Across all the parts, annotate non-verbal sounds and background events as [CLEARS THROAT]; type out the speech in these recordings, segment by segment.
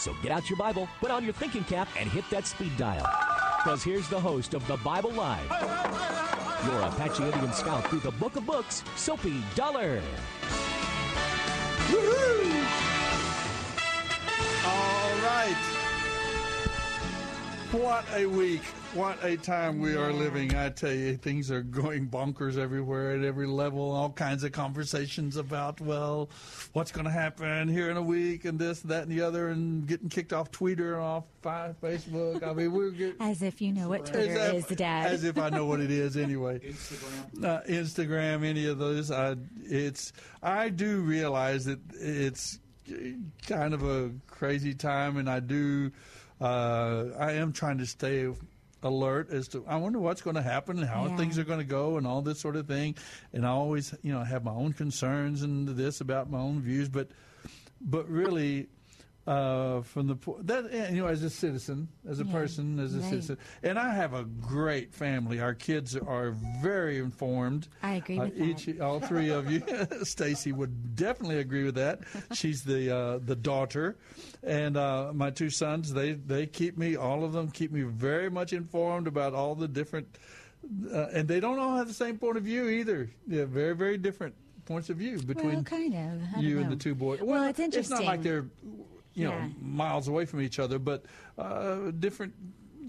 So get out your Bible, put on your thinking cap, and hit that speed dial. Because here's the host of the Bible Live, your Apache Indian scout through the Book of Books, Soapy Dollar. All right. What a week. What a time we are living. I tell you, things are going bonkers everywhere at every level. All kinds of conversations about, well, what's going to happen here in a week and this, that, and the other, and getting kicked off Twitter, and off Facebook. I mean, we're getting. [LAUGHS] As if you know what Twitter As is, if- Dad. As if I know what it is anyway. [LAUGHS] Instagram. Uh, Instagram, any of those. I, it's. I do realize that it's kind of a crazy time, and I do. Uh, I am trying to stay alert as to I wonder what's going to happen and how Yeah. things are going to go and all this sort of thing. And I always, you know, have my own concerns and this about my own views, but but really uh, from the po- that you know as a citizen, as a Yeah, person, as a right. citizen, and I have a great family. Our kids are very informed. I agree Uh, with that. each, all three of you, [LAUGHS] Stacy would definitely agree with that. She's the uh, the daughter, and uh, my two sons. They they keep me. All of them keep me very much informed about all the different, uh, and they don't all have the same point of view either. Yeah, very very different points of view between well, kind of. You and the two boys. Well, it's interesting. It's not like they're, you know, miles away from each other, but uh, different,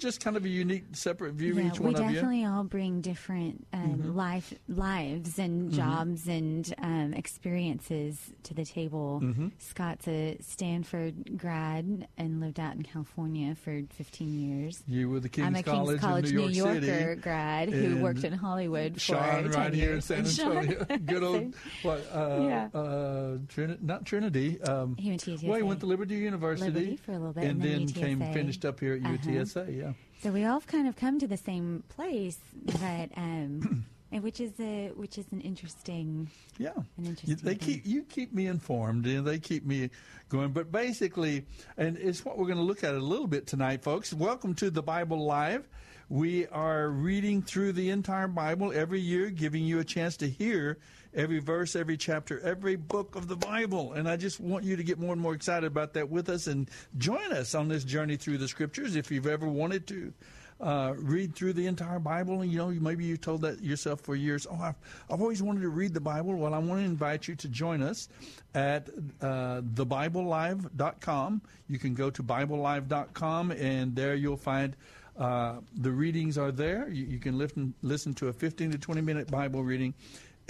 just kind of a unique, separate view yeah, each we one of you. definitely all bring different um, Mm-hmm. life lives and jobs and um, experiences to the table. Mm-hmm. Scott's a Stanford grad and lived out in California for 15 years. You were the King's I'm a College, King's College New York Yorker City. grad who worked in Hollywood for Sean 10 right here in years. San [LAUGHS] Antonio. [LAUGHS] Good old, what, uh, Yeah. uh, Trini- not Trinity. Um, He went to UTSA. well, he went to Liberty University. Liberty for a little bit, And, and then then came finished up here at Uh-huh. UTSA, yeah. So we all kind of come to the same place, but um, [CLEARS THROAT] and which is a which is an interesting. Yeah, An interesting they thing. keep you keep me informed, and they keep me going. But basically, and it's what we're going to look at a little bit tonight, folks. Welcome to the Bible Live. We are reading through the entire Bible every year, giving you a chance to hear every verse, every chapter, every book of the Bible. And I just want you to get more and more excited about that with us and join us on this journey through the Scriptures if you've ever wanted to uh, read through the entire Bible. And you know, maybe you told that yourself for years. Oh, I've, I've always wanted to read the Bible. Well, I want to invite you to join us at uh, thebiblelive.com. You can go to biblelive.com, and there you'll find. Uh, the readings are there. You, you can listen listen to a 15 to 20 minute Bible reading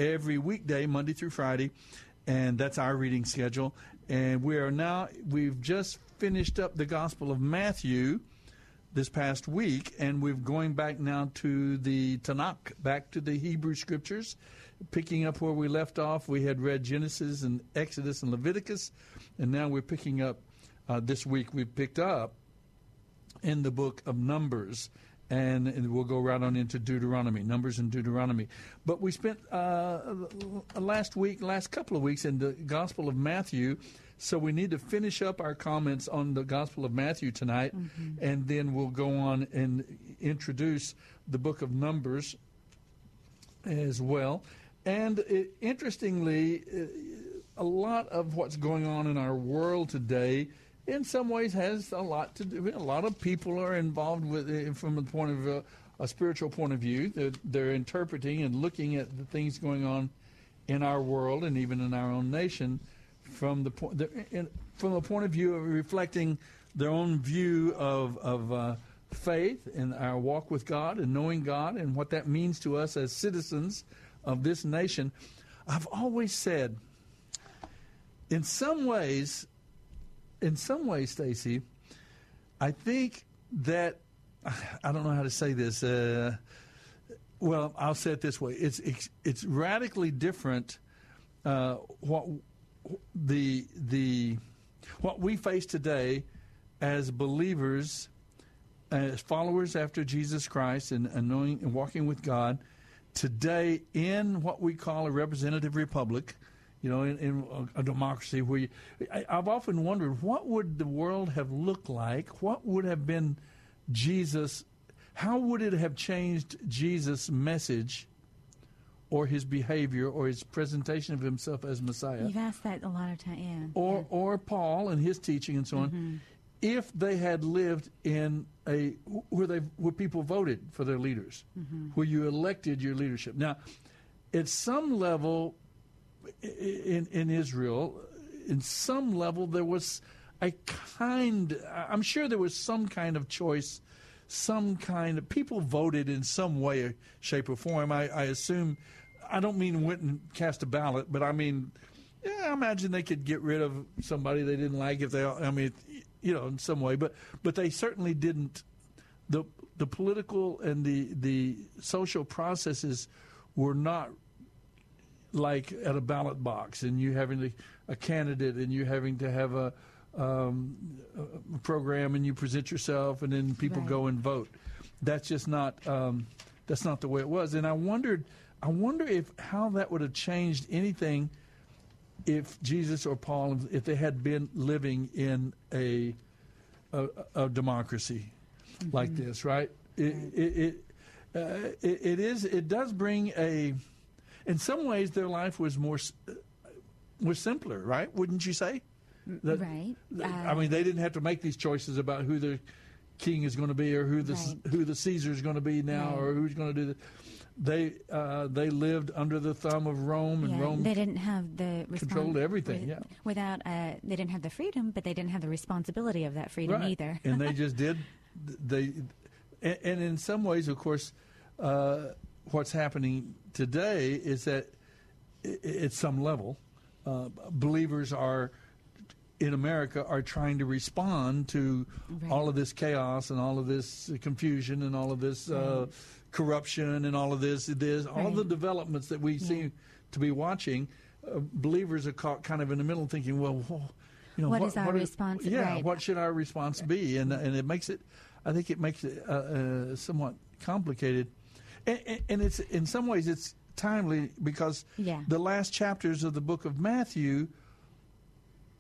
every weekday, Monday through Friday, and that's our reading schedule. And we are now we've just finished up the Gospel of Matthew this past week, and we're going back now to the Tanakh, back to the Hebrew Scriptures, picking up where we left off. We had read Genesis and Exodus and Leviticus, and now we're picking up. Uh, this week we picked up in the book of Numbers. And, we'll go right on into Deuteronomy, Numbers and Deuteronomy. But we spent uh, last week, last couple of weeks in the Gospel of Matthew, so we need to finish up our comments on the Gospel of Matthew tonight, and then we'll go on and introduce the book of Numbers as well. And it, interestingly, uh, a lot of what's going on in our world today, in some ways, has a lot to do. A lot of people are involved with it from the point of a, a spiritual point of view. They're, they're interpreting and looking at the things going on in our world and even in our own nation from the point in, from a point of view of reflecting their own view of of uh, faith and our walk with God and knowing God and what that means to us as citizens of this nation. I've always said, in some ways, in some ways, Stacy, I think that [SIGHS] I don't know how to say this. Uh, well, I'll say it this way: it's it's, it's radically different. Uh, what the the what we face today as believers, as followers after Jesus Christ and, knowing and walking with God, today in what we call a representative republic, you know, in, in a, a, democracy where you, I, I've often wondered what would the world have looked like? What would have been Jesus? How would it have changed Jesus' message or his behavior or his presentation of himself as Messiah? You've asked that a lot of times, yeah. Or, yeah. or Paul and his teaching and so on. Mm-hmm. If they had lived in a where they where people voted for their leaders, Mm-hmm. where you elected your leadership. Now, at some level, in in Israel, in some level, there was a kind. I'm sure there was some kind of choice, some kind of people voted in some way, shape, or form. I, I assume. I don't mean went and cast a ballot, but I mean, yeah, I imagine they could get rid of somebody they didn't like if they. I mean, you know, in some way, but but they certainly didn't. the The political and the the social processes were not like at a ballot box, and you having to, a candidate, and you having to have a, um, a program, and you present yourself, and then people Right. go and vote. That's just not um, that's not the way it was. And I wondered, I wonder if how that would have changed anything if Jesus or Paul, if they had been living in a a, a democracy like this, right? It it it, uh, it it is it does bring a. In some ways, their life was more uh, was simpler, right? Wouldn't you say? That- right. that- Uh, I mean, they didn't have to make these choices about who the king is going to be or who the Right. who the Caesar is going to be now Right. or who's going to do the. They uh, they lived under the thumb of Rome, and yeah, Rome they didn't have the controlled everything, with- yeah. Without, uh, they didn't have the freedom, but they didn't have the responsibility of that freedom right. either. and they [LAUGHS] just did. They, and, and in some ways, of course, uh, what's happening today is that at some level, uh, believers are in America are trying to respond to Right. all of this chaos and all of this confusion and all of this uh, corruption and all of this this all of the developments that we Yeah. seem to be watching. Uh, believers are caught kind of in the middle, thinking, "Well, wh- you know, What is our response? Yeah, Right. what should our response be? And and it makes it, I think it makes it uh, uh, somewhat complicated, and, and- it's in some ways it's timely because Yeah. the last chapters of the book of Matthew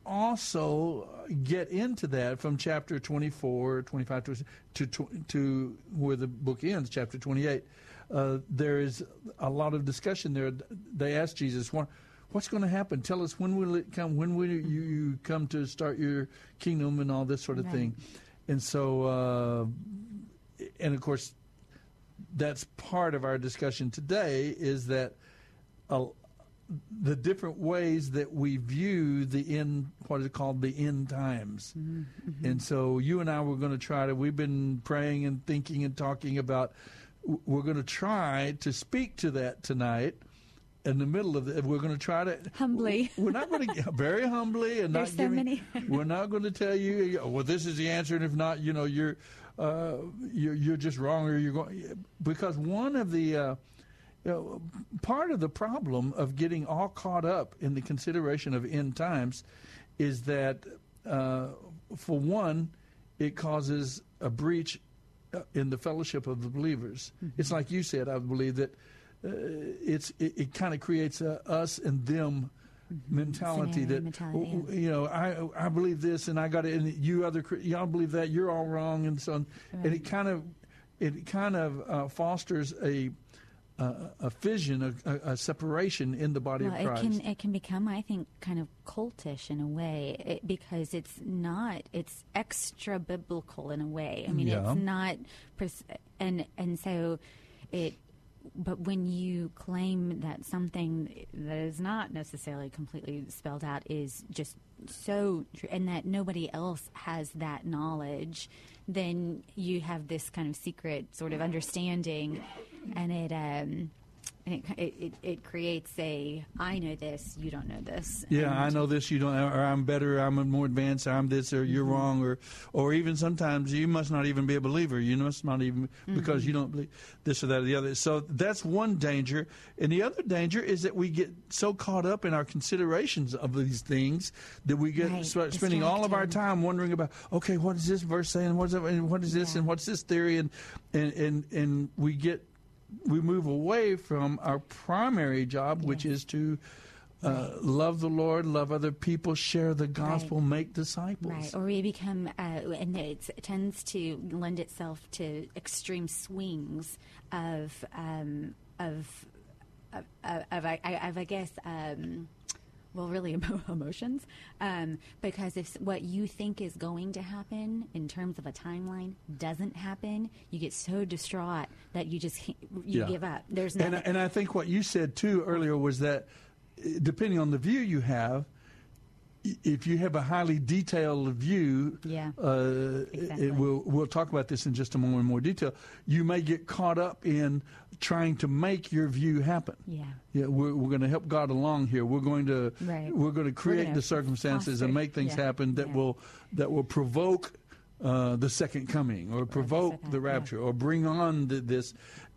also get into that from chapter 24, 25 to, to, to where the book ends, chapter 28. Uh, there is a lot of discussion there. They ask Jesus, "What- what's going to happen? Tell us when will it come? When will you, you come to start your kingdom and all this sort of Right. thing? And so, uh, and of course, that's part of our discussion today is that uh, the different ways that we view the end, what is called the end times. And so you and I were going to try to, we've been praying and thinking and talking about, we're going to try to speak to that tonight. In the middle of it, we're going to try to Humbly. We're not going to very humbly and There's not so giving, many. we're not going to tell you, well, this is the answer, and if not, you know, you're uh, you're, you're just wrong, or you're going because one of the uh, you know, part of the problem of getting all caught up in the consideration of end times is that, uh, for one, it causes a breach uh, in the fellowship of the believers. It's like you said, I believe that uh, it's it, it kind of creates a us and them mentality that mentality, w- you know I I believe this and I got it and you other y'all believe that you're all wrong and so on and it kind of it kind of uh, fosters a uh, a fission a, a, separation in the body well, of it Christ. can it can become, I think, kind of cultish in a way it, because it's not it's extra biblical in a way. I mean, Yeah. it's not, pres- and and so it. But when you claim that something that is not necessarily completely spelled out is just so true, and that nobody else has that knowledge, then you have this kind of secret sort of understanding, and it um, and it, it, it, creates a I know this, you don't know this. Yeah, I know this. You don't, or I'm better. I'm more advanced. I'm this, or you're mm-hmm. wrong, or, or even sometimes you must not even be a believer. You must not even mm-hmm. because you don't believe this or that or the other. So that's one danger, and the other danger is that we get so caught up in our considerations of these things that we get Right, spending all of our time wondering about. Okay, what is this verse saying? What is that? And what is this? Yeah. And what's this theory? And and and and we get we move away from our primary job, which is to uh, love the Lord, love other people, share the gospel, make disciples. Right, or we become, uh, and it tends to lend itself to extreme swings of, um, of, of, of, of, I, I- of I guess, um, well, really [LAUGHS] emotions, um, because if what you think is going to happen in terms of a timeline doesn't happen, you get so distraught that you just you Yeah. give up. There's And, nothing. and I think what you said too earlier was that uh, depending on the view you have, if you have a highly detailed view, Yeah. uh, Exactly. it will, we'll talk about this in just a moment in more detail. You may get caught up in trying to make your view happen. yeah. Yeah, we're, we're going to help God along here. We're going to Right. we're going to create the circumstances and make things yeah, happen that yeah. will that will provoke uh, the second coming or provoke the rapture or bring on the, this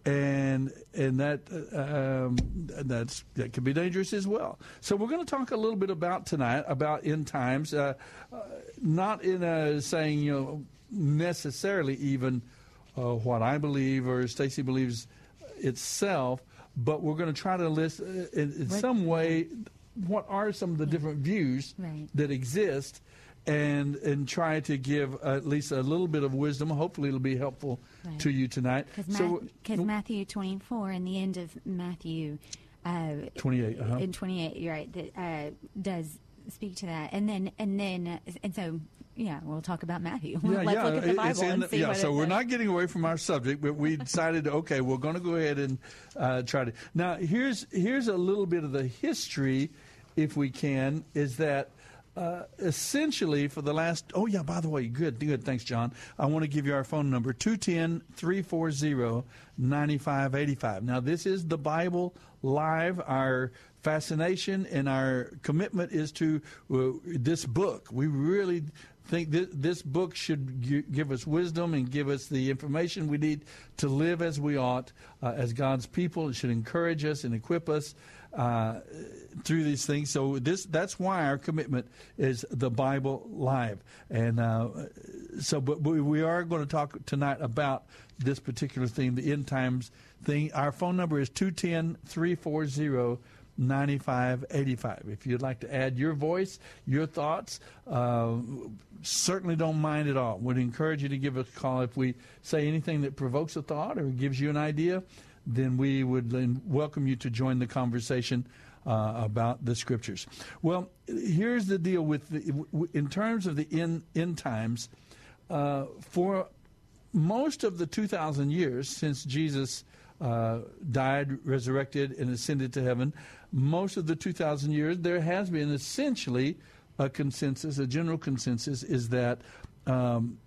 and and that uh, um, that's that can be dangerous as well. So we're going to talk a little bit about tonight about end times, uh, uh, not in a saying you know necessarily even uh, what I believe or Stacy believes itself, but we're going to try to list uh, in, in some way what are some of the different views Right. that exist and and try to give at least a little bit of wisdom hopefully it'll be helpful Right. to you tonight Because so Matthew 24, in the end of Matthew uh, 28 uh-huh. in 28, you're right, that uh, does speak to that. And then, and then, and so, yeah, we'll talk about Matthew. [LAUGHS] yeah, Let's yeah, look at the Bible in and the- see yeah. what So we're says. not getting away from our subject, but we decided, okay, we're going to go ahead and uh, try to. Now, here's here's a little bit of the history, if we can, is that. Uh, essentially, for the last, oh, yeah, by the way, good, good, thanks, John. I want to give you our phone number 210 340 9585. Now, this is the Bible Live. Our fascination and our commitment is to uh, this book. We really think this, this book should gi- give us wisdom and give us the information we need to live as we ought uh, as God's people. It should encourage us and equip us uh, through these things. So this that's why our commitment is the Bible Live. And uh, so, but we are going to talk tonight about this particular thing, the end times thing. Our phone number is 210 340 9585. If you'd like to add your voice, your thoughts, uh, certainly don't mind at all. Would encourage you to give us a call if we say anything that provokes a thought or gives you an idea. Then we would welcome you to join the conversation uh, about the scriptures. Well, here's the deal with the, in terms of the end, end times. Uh, for most of the 2,000 years since Jesus uh, died, resurrected, and ascended to heaven, most of the 2,000 years, there has been essentially a consensus, a general consensus, is that, um,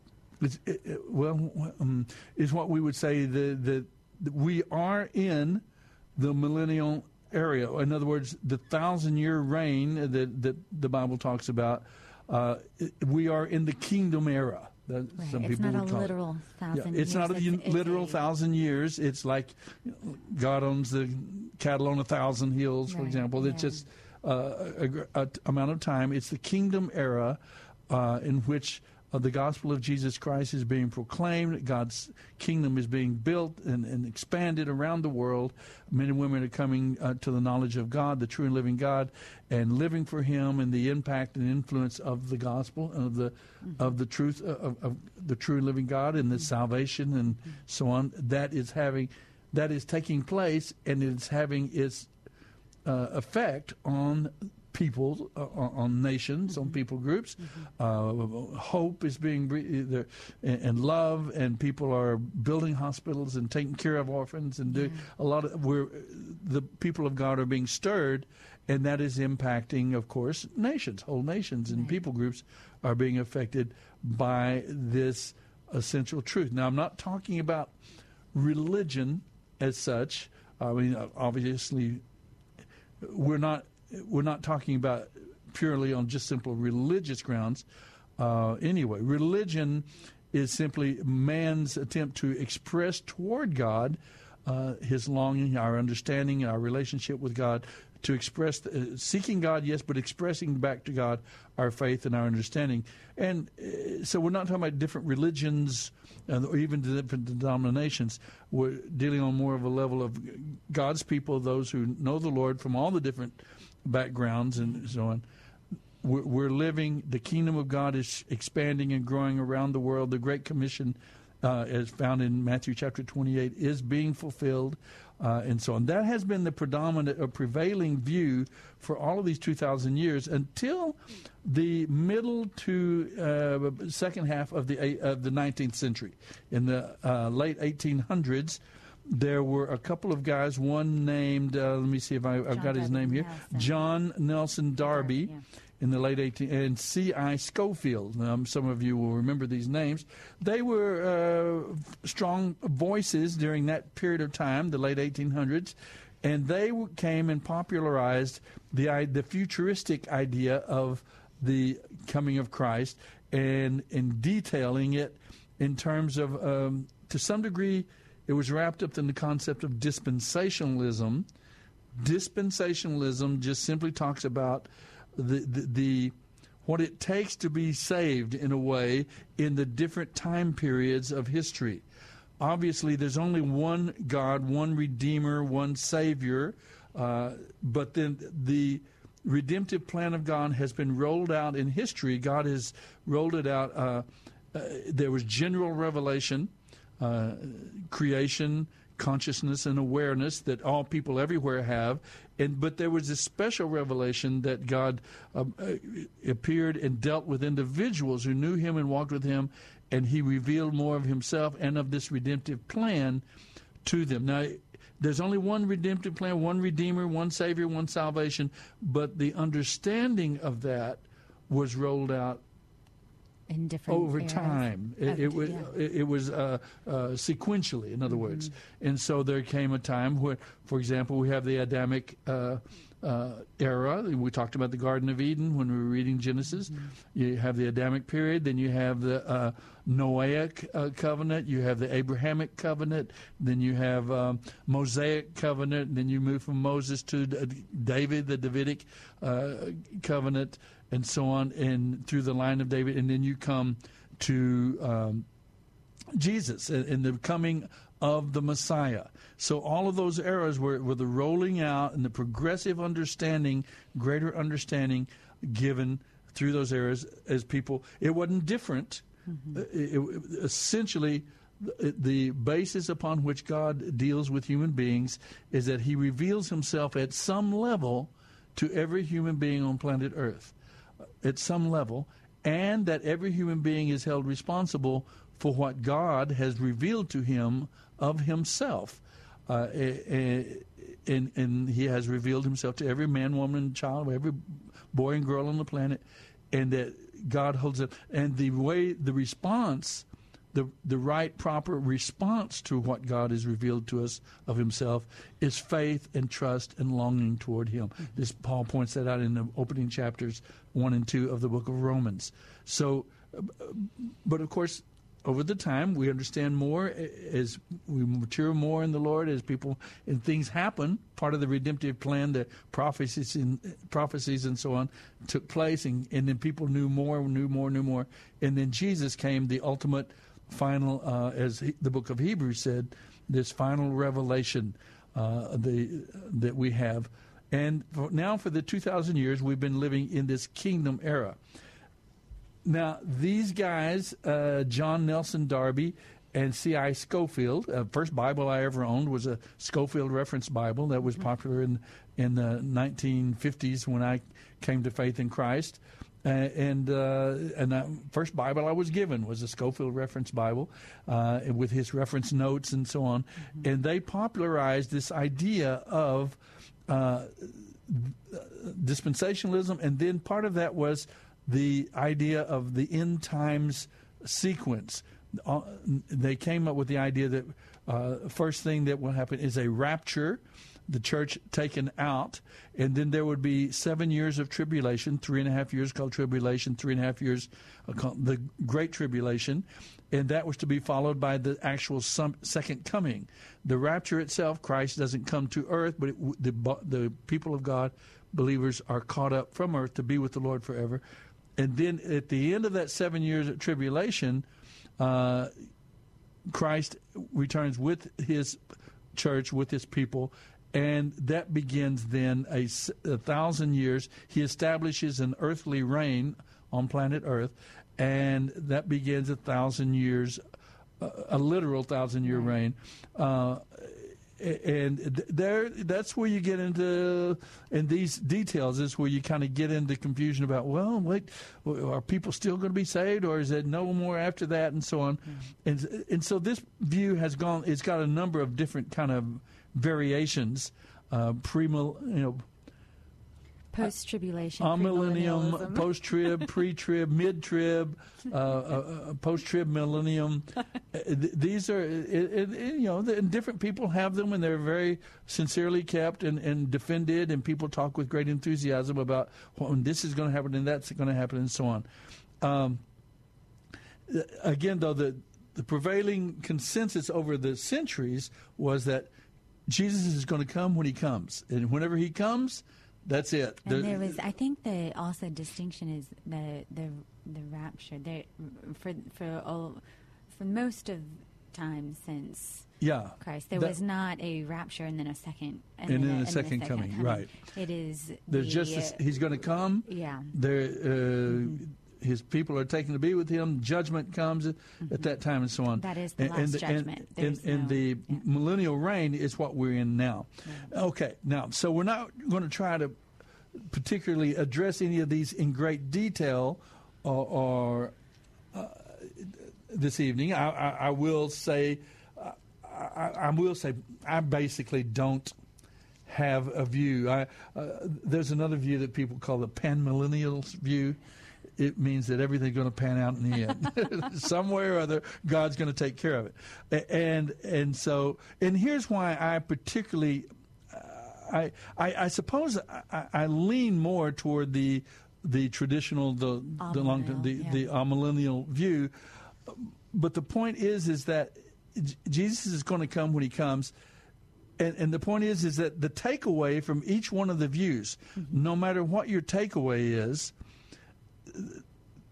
it's, it, well, um, is what we would say the, the, we are in the millennial area. In other words, the thousand year reign that, that the Bible talks about, uh, we are in the kingdom era. That Right. some It's people not would a call it. literal thousand Yeah, it's not a. It's- literal a- thousand years. It's like God owns the cattle on a thousand hills, for Right, example. It's yeah. just uh, a, a amount of time. It's the kingdom era uh, in which the gospel of Jesus Christ is being proclaimed. God's kingdom is being built and, and expanded around the world. Men and women are coming uh, to the knowledge of God, the true and living God, and living for Him and the impact and influence of the gospel and of the of the truth uh, of, of the true and living God and the salvation and so on. That is having that is taking place and it's having its uh, effect on people, uh, on on nations, on people groups. Uh, hope is being bre- there, and, love, and people are building hospitals and taking care of orphans, and doing a lot of. We're the people of God are being stirred, and that is impacting, of course, nations, whole nations, and Right. people groups are being affected by this essential truth. Now, I'm not talking about religion as such I mean, obviously, we're not we're not talking about purely on just simple religious grounds. Uh, anyway, religion is simply man's attempt to express toward God uh, his longing, our understanding, our relationship with God, to express uh, seeking God, yes, but expressing back to God our faith and our understanding. And uh, so we're not talking about different religions uh, or even different denominations. We're dealing on more of a level of God's people, those who know the Lord from all the different backgrounds and so on. We're, we're living. The kingdom of God is expanding and growing around the world. The Great Commission uh, as found in Matthew chapter 28, is being fulfilled, uh, and so on. That has been the predominant or prevailing view for all of these 2,000 years until the middle to uh, second half of the of the 19th century. In the uh, late 1800s, there were a couple of guys. One named, uh, let me see if I, have got his name here, Nelson. John Nelson Darby. Darby yeah in the late 18 and C.I. Scofield. Um, some of you will remember these names. They were uh, strong voices during that period of time, the late 1800s, and they came and popularized the the futuristic idea of the coming of Christ and in detailing it in terms of um, to some degree it was wrapped up in the concept of dispensationalism. Dispensationalism just simply talks about the, the, the what it takes to be saved in a way in the different time periods of history. Obviously, there's only one God, one Redeemer, one Savior, uh, but then the redemptive plan of God has been rolled out in history. God has rolled it out. Uh, uh, there was general revelation, uh, creation, consciousness and awareness that all people everywhere have. And but there was a special revelation that God uh, uh, appeared and dealt with individuals who knew Him and walked with Him, and He revealed more of Himself and of this redemptive plan to them. Now. There's only one redemptive plan, one Redeemer, one Savior, one salvation, but the understanding of that was rolled out in different over time. It, it, was yeah. it, it, was uh, uh, sequentially, in other mm-hmm. words. And so there came a time where, for example, we have the Adamic. Uh, uh, era. We talked about the Garden of Eden when we were reading Genesis. Mm-hmm. You have the Adamic period, then you have the uh, Noahic uh, covenant, you have the Abrahamic covenant, then you have um, Mosaic covenant, then you move from Moses to David, the Davidic uh, covenant, and so on, and through the line of David, and then you come to um, Jesus and, and, the coming of the Messiah. So all of those eras were, were the rolling out and the progressive understanding, greater understanding given through those eras as people. It wasn't different. Mm-hmm. It, it, essentially, the basis upon which God deals with human beings is that He reveals Himself at some level to every human being on planet Earth at some level, and that every human being is held responsible for what God has revealed to him of himself. Uh, and, and he has revealed himself to every man, woman, child, every boy and girl on the planet, and that God holds it. And the way, the response the, the right, proper response to what God has revealed to us of Himself is faith and trust and longing toward Him. This Paul points that out in the opening chapters one and two of the book of Romans. So, but of course, over the time we understand more as we mature more in the Lord as people and things happen. Part of the redemptive plan, the prophecies and prophecies and so on took place, and, and then people knew more, knew more, knew more, and then Jesus came, the ultimate final, uh, as he, the book of Hebrews said, this final revelation uh, the, that we have. And for, now, for the 2,000 years, we've been living in this kingdom era. Now, these guys, uh, John Nelson Darby and C.I. Scofield, uh, first Bible I ever owned was a Scofield Reference Bible that was mm-hmm. popular in in the 1950s when I came to faith in Christ. And uh, and the first Bible I was given was a Scofield Reference Bible uh, with his reference notes and so on. Mm-hmm. And they popularized this idea of uh, dispensationalism, and then part of that was the idea of the end times sequence. uh, they came up with the idea that uh, first thing that will happen is a rapture, the church taken out, and then there would be seven years of tribulation, three and a half years called tribulation, three and a half years uh, the Great Tribulation, and that was to be followed by the actual second coming. The rapture itself, Christ doesn't come to earth, but it, the the people of God, believers, are caught up from earth to be with the Lord forever. And then at the end of that seven years of tribulation, uh, Christ returns with his church, with his people, and that begins then a, a, thousand years. He establishes an earthly reign on planet Earth, and that begins a thousand years, a literal thousand year reign. Uh, and there that's where you get into in these details is where you kind of get into confusion about well wait are people still going to be saved or is it no more after that and so on mm-hmm. and and so this view has gone it's got a number of different kind of variations uh, pre you know Post tribulation. Amillennium, post trib, [LAUGHS] pre trib, mid trib, uh, uh, uh post trib millennium. Uh, these are, it, it, you know, and different people have them and they're very sincerely kept and, and defended, and people talk with great enthusiasm about well, this is going to happen and that's going to happen and so on. Um, again, though, the, the prevailing consensus over the centuries was that Jesus is going to come when he comes. And whenever he comes, that's it. And the, there was, I think, the also distinction is the the the rapture. There for for all for most of time since yeah Christ, there that, was not a rapture and then a second and, and then, a, a second, second coming. coming. Right. It is. There's the, just a, he's going to come. Yeah. There. Uh, mm-hmm his people are taken to be with him. Judgment comes mm-hmm. at that time, and so on. That is the and, last and, judgment. And, no, the yeah. millennial reign is what we're in now. Yeah. Okay, now so we're not going to try to particularly address any of these in great detail, or, or uh, this evening. I, I, I will say, I, I, will say, I basically don't have a view. I, uh, there's another view that people call the panmillennials view it means that everything's going to pan out in the end. [LAUGHS] Some way or other, God's going to take care of it. And and so, and here's why I particularly, uh, I, I, I suppose I, I, lean more toward the the traditional the the long the yeah. the amillennial view. But the point is, is that Jesus is going to come when He comes. And, and, the point is, is that the takeaway from each one of the views, mm-hmm. no matter what your takeaway is,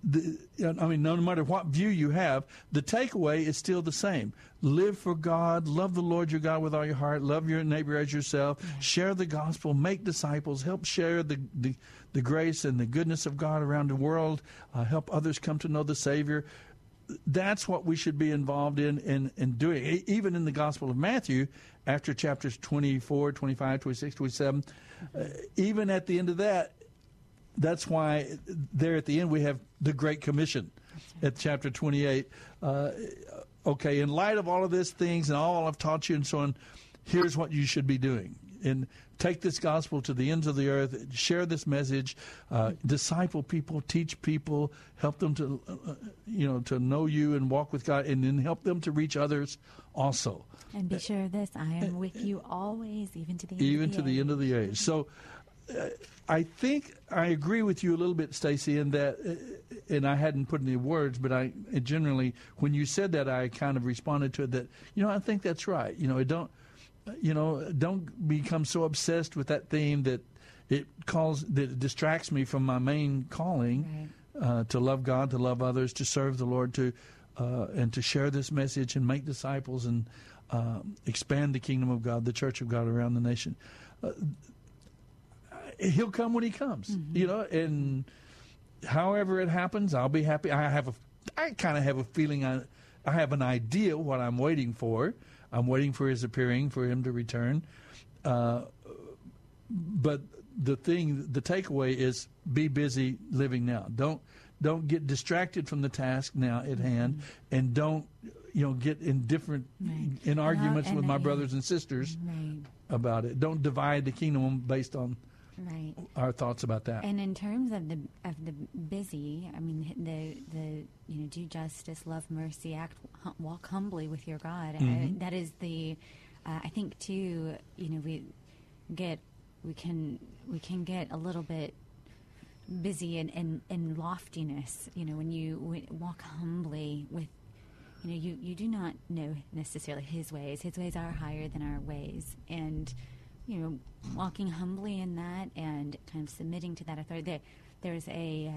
the, I mean, no matter what view you have, the takeaway is still the same. Live for God, love the Lord your God with all your heart, love your neighbor as yourself, share the gospel, make disciples, help share the, the, the, grace and the goodness of God around the world, uh, help others come to know the Savior. That's what we should be involved in in, in doing. Even in the Gospel of Matthew, after chapters 24, 25, 26, 27, uh, even at the end of that, that's why there at the end we have the Great Commission at chapter 28. Uh, okay, in light of all of these things and all I've taught you and so on, here's what you should be doing. And take this gospel to the ends of the earth, share this message, uh, disciple people, teach people, help them to, uh, you know, to know you and walk with God, and then help them to reach others also. And be sure of this: I am with you always, even to the end even the to the end of the age. So, I think I agree with you a little bit, Stacy, in that, uh, and I hadn't put any words, but I generally, when you said that, I kind of responded to it that, you know, I think that's right. You know, don't, you know, don't become so obsessed with that theme that it calls that it distracts me from my main calling right. uh, to love God, to love others, to serve the Lord, to uh, and to share this message and make disciples and uh, expand the kingdom of God, the church of God around the nation uh, he'll come when he comes, mm-hmm. you know, and however it happens, I'll be happy. I have a, I kind of have a feeling I, I have an idea what I'm waiting for. I'm waiting for his appearing, for him to return. Uh, but the thing, the takeaway is be busy living now. Don't don't get distracted from the task now at hand, mm-hmm. and don't you know get in different right. in arguments with my brothers and sisters right. about it. Don't divide the kingdom based on Right. our thoughts about that. And in terms of the of the busy, I mean the the you know do justice, love mercy, act walk humbly with your God. Uh, that is the uh, I think too. You know we get we can we can get a little bit busy in in, in loftiness. You know when you w- walk humbly with. You know, you, you do not know necessarily his ways. His ways are higher than our ways, and you know, walking humbly in that and kind of submitting to that authority. There, there's a,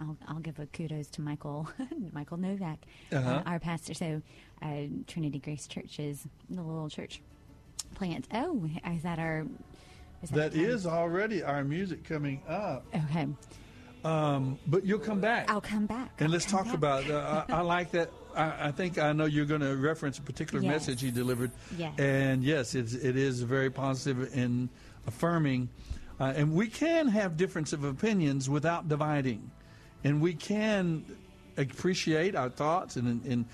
uh, I'll, I'll give a kudos to Michael, [LAUGHS] Michael Novak, Uh-huh. uh, our pastor. So, uh, Trinity Grace Church is the little church plant. Oh, is that our? Is that time? is already our music coming up. okay. Um, but you'll come back. I'll come back. And I'll let's talk back. about. Uh, I, I like that. I, I think I know you're going to reference a particular Yes. message he delivered. Yes. And yes, it's, it is very positive and affirming. Uh, and we can have difference of opinions without dividing, and we can appreciate our thoughts and and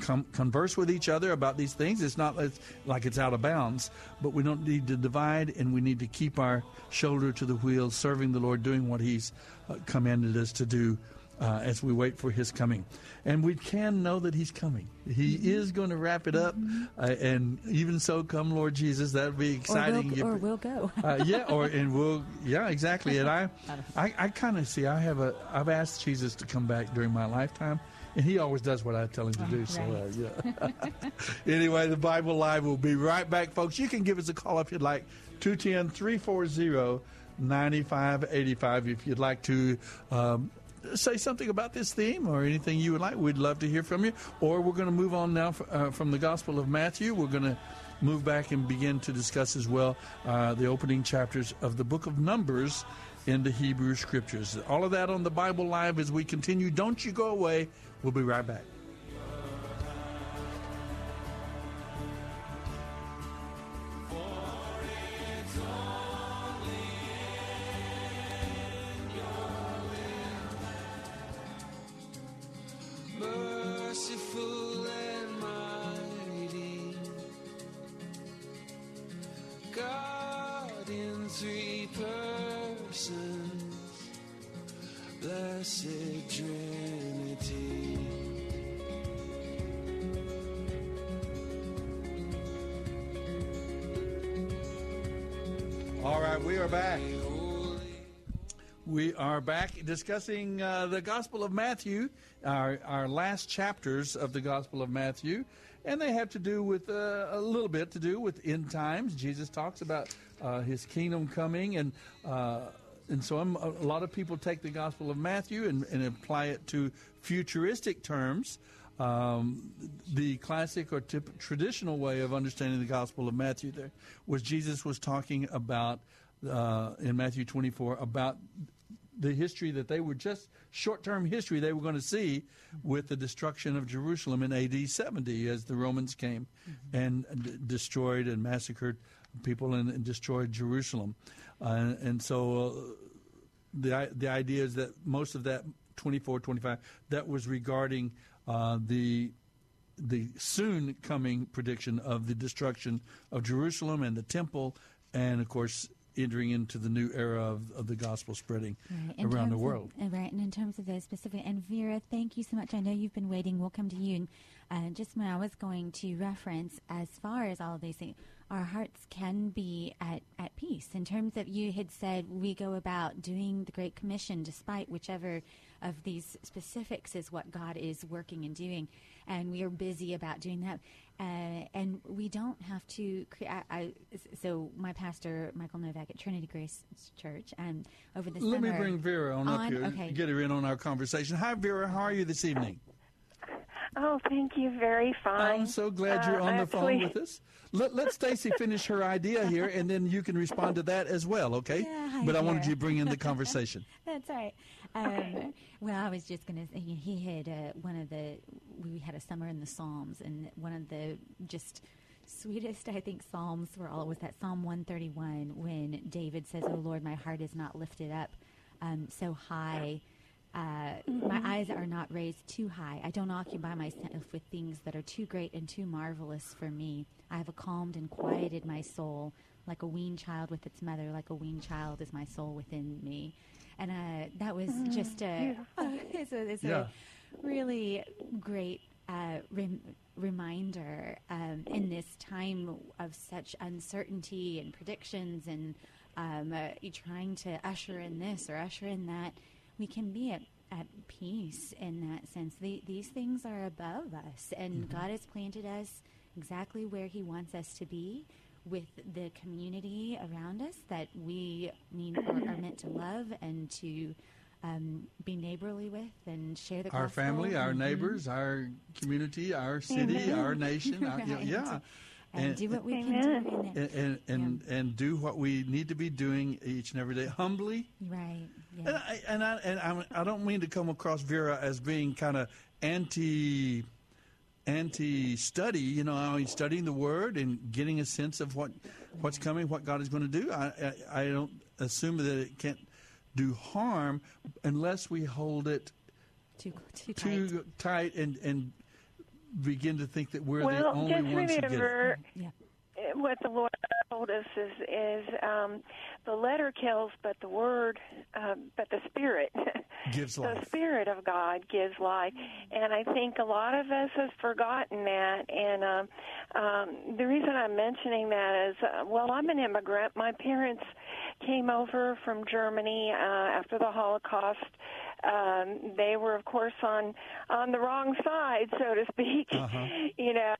com- converse with each other about these things. It's not it's like it's out of bounds, but we don't need to divide, and we need to keep our shoulder to the wheel, serving the Lord, doing what He's uh, commanded us to do. Uh, as we wait for his coming. And we can know that he's coming. He is going to wrap it up. Uh, and even so, come Lord Jesus. That would be Or exciting. we'll, or we'll go. uh, yeah, or and we'll yeah, exactly. And I, [LAUGHS] I, I kind of see. I have a. I've asked Jesus to come back during my lifetime, and He always does what I tell Him to do. So uh, yeah. [LAUGHS] [LAUGHS] anyway, the Bible Live will be right back, folks. You can give us a call if you'd like. 210-340 9585 if you'd like to um, say something about this theme or anything you would like? We'd love to hear from you. Or we're going to move on now f- uh, from the gospel of matthew. We're going to move back and begin to discuss as well uh, the opening chapters of the book of numbers in the hebrew scriptures. All of that on the bible live as we continue. Don't you go away. We'll be right back discussing uh, the Gospel of Matthew, our, our last chapters of the Gospel of Matthew, and they have to do with uh, a little bit to do with end times. Jesus talks about uh, his kingdom coming, and uh, and so I'm, a lot of people take the Gospel of Matthew and, and apply it to futuristic terms. Um, the classic or tip, traditional way of understanding the Gospel of Matthew there was Jesus was talking about uh, in Matthew 24 about the history that they were just short-term history they were going to see with the destruction of Jerusalem in AD 70 as the Romans came and d- destroyed and massacred people and, and destroyed Jerusalem. Uh, and so uh, the the idea is that most of that 24 25 that was regarding uh, the the soon coming prediction of the destruction of Jerusalem and the temple and of course entering into the new era of, of the gospel spreading Right, around the terms of- world. uh, right, and in terms of those specific, and Vera, thank you so much. I know you've been waiting. We'll come to you. And uh, just when I was going to reference, as far as all of these things, our hearts can be at, at peace. In terms of, you had said we go about doing the Great Commission despite whichever of these specifics is what God is working and doing. And we are busy about doing that. Uh, and we don't have to create. I, I, so my pastor, Michael Novak at Trinity Grace Church, and over the Let me bring Vera on, up here, okay. get her in on our conversation. Hi, Vera. How are you this evening? Oh, thank you. Very fine. I'm so glad you're Uh, on the actually- phone with us. Let, let Stacy finish her idea [LAUGHS] here, and then you can respond to that as well, okay? Yeah, hi, but I wanted you to bring in the [LAUGHS] conversation. That's all right. Um, well, I was just going to say he had uh, one of the we had a summer in the Psalms, and one of the just sweetest I think Psalms were all was that Psalm one thirty one when David says, "Oh Lord, my heart is not lifted up um, so high." Uh, My eyes are not raised too high. I don't occupy myself with things that are too great and too marvelous for me. I have calmed and quieted my soul like a weaned child with its mother, like a weaned child is my soul within me. And uh, that was just [LAUGHS] a, it's a, it's Yeah. a really great uh, rem- reminder um, in this time of such uncertainty and predictions and um, uh, trying to usher in this or usher in that. We can be at, at peace in that sense. The, these things are above us, and God has planted us exactly where He wants us to be with the community around us that we mean or are meant to love and to um, be neighborly with and share the Our family, our Mhm. neighbors, our community, our city, our nation. our- [LAUGHS] Right. yeah. and, And- do what we Amen. can do in it. And, and, and, and do what we need to be doing each and every day humbly. Right. And I, and I, and I'm, I don't mean to come across Vera as being kind of anti anti study. You know, I mean, studying the Word and getting a sense of what what's coming, what God is going to do. I, I, I don't assume that it can't do harm unless we hold it too too tight. too tight and and begin to think that we're the only just ones who get it. Yeah. What the Lord told us is is um, the letter kills, but the word, um, but the spirit [LAUGHS] Gives life. the spirit of God gives life, and I think a lot of us have forgotten that. And um, um, the reason I'm mentioning that is, uh, well, I'm an immigrant. My parents came over from Germany uh, after the Holocaust. Um, they were, of course, on on the wrong side, so to speak. Uh-huh. [LAUGHS] You know,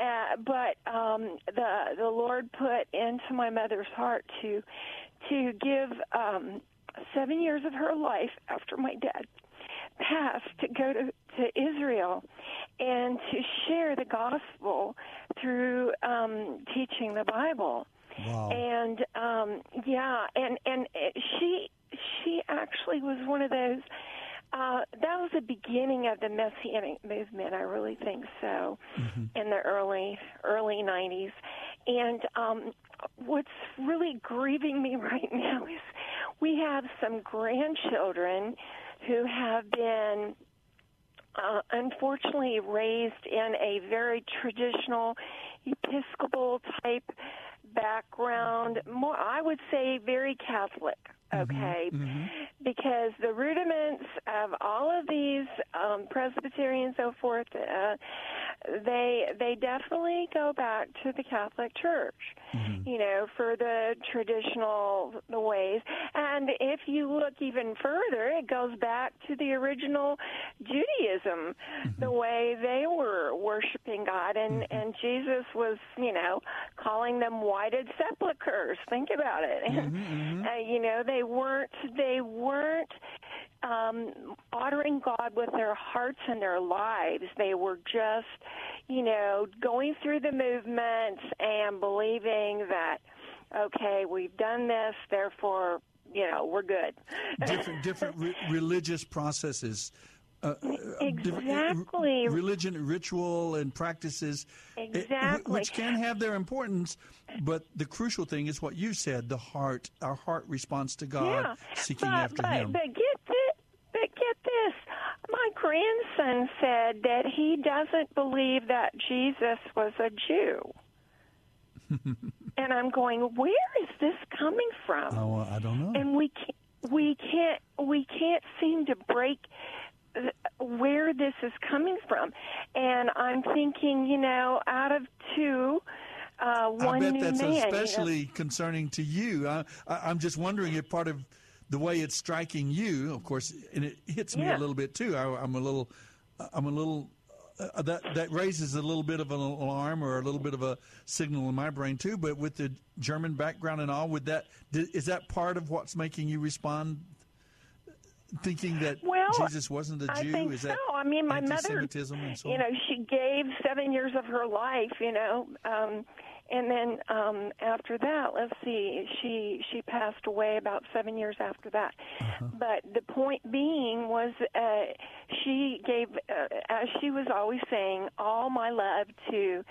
uh, but um, the the Lord put into my mother's heart to to give um, seven years of her life after my dad passed to go to, to Israel and to share the gospel through um, teaching the Bible. Wow. And um, yeah, and and she she actually was one of those. Uh, that was the beginning of the messianic movement. I really think so, in the early early '90s. And um, what's really grieving me [LAUGHS] right now is we have some grandchildren who have been uh, unfortunately raised in a very traditional Episcopal type background. More, I would say, very Catholic. Mm-hmm. Okay, mm-hmm. because the rudiments of all of these um, Presbyterian and so forth, uh, they they definitely go back to the Catholic Church. Mm-hmm. You know, for the traditional the ways, and if you look even further, it goes back to the original Judaism, the way they were worshiping God, and and Jesus was, you know, calling them whited sepulchres. Think about it, and [LAUGHS] uh, you know they weren't they weren't um, honoring God with their hearts and their lives. They were just, you know, going through the movements and believing that, okay, we've done this, therefore, you know, we're good. different different re- [LAUGHS] religious processes. Uh, uh, uh, Exactly. religion, ritual, and practices, eh, Exactly. which can have their importance, but the crucial thing is what you said: the heart, our heart response to God, yeah, seeking but, after but, Him. But get this, but get this. My grandson said that he doesn't believe that Jesus was a Jew. [LAUGHS] and I'm going, where is this coming from? oh, I don't know. and we can't, we can't we can't seem to break where this is coming from and i'm thinking you know out of two uh, I one bet new that's man you know. especially concerning to you. I, I, I'm just wondering if part of the way it's striking you, of course, and it hits me Yeah. a little bit too. I, I'm a little, I'm a little. Uh, that that raises a little bit of an alarm or a little bit of a signal in my brain too. But with the German background and all, would that is that part of what's making you respond, thinking that Well, Jesus wasn't a Jew? think is that so. I mean, my mother, so you know, she gave seven years of her life, you know, um, and then um, after that, let's see, she she passed away about seven years after that. Uh-huh. But the point being was, uh, she gave, uh, as she was always saying, all my love to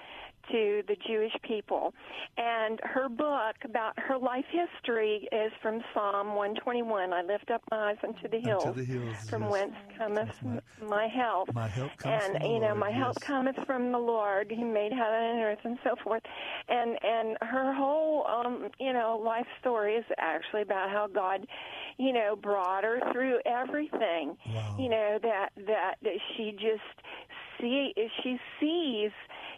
to the Jewish people. And her book about her life history is from Psalm 121. I lift up my eyes unto the hills, Unto the hills, from yes. whence cometh my- my help. My help comes and from the you know, Lord, my help cometh from the Lord, who made heaven and earth, and so forth. And and her whole um, you know life story is actually about how God, you know, brought her through everything. Wow. You know that that that she just see she sees.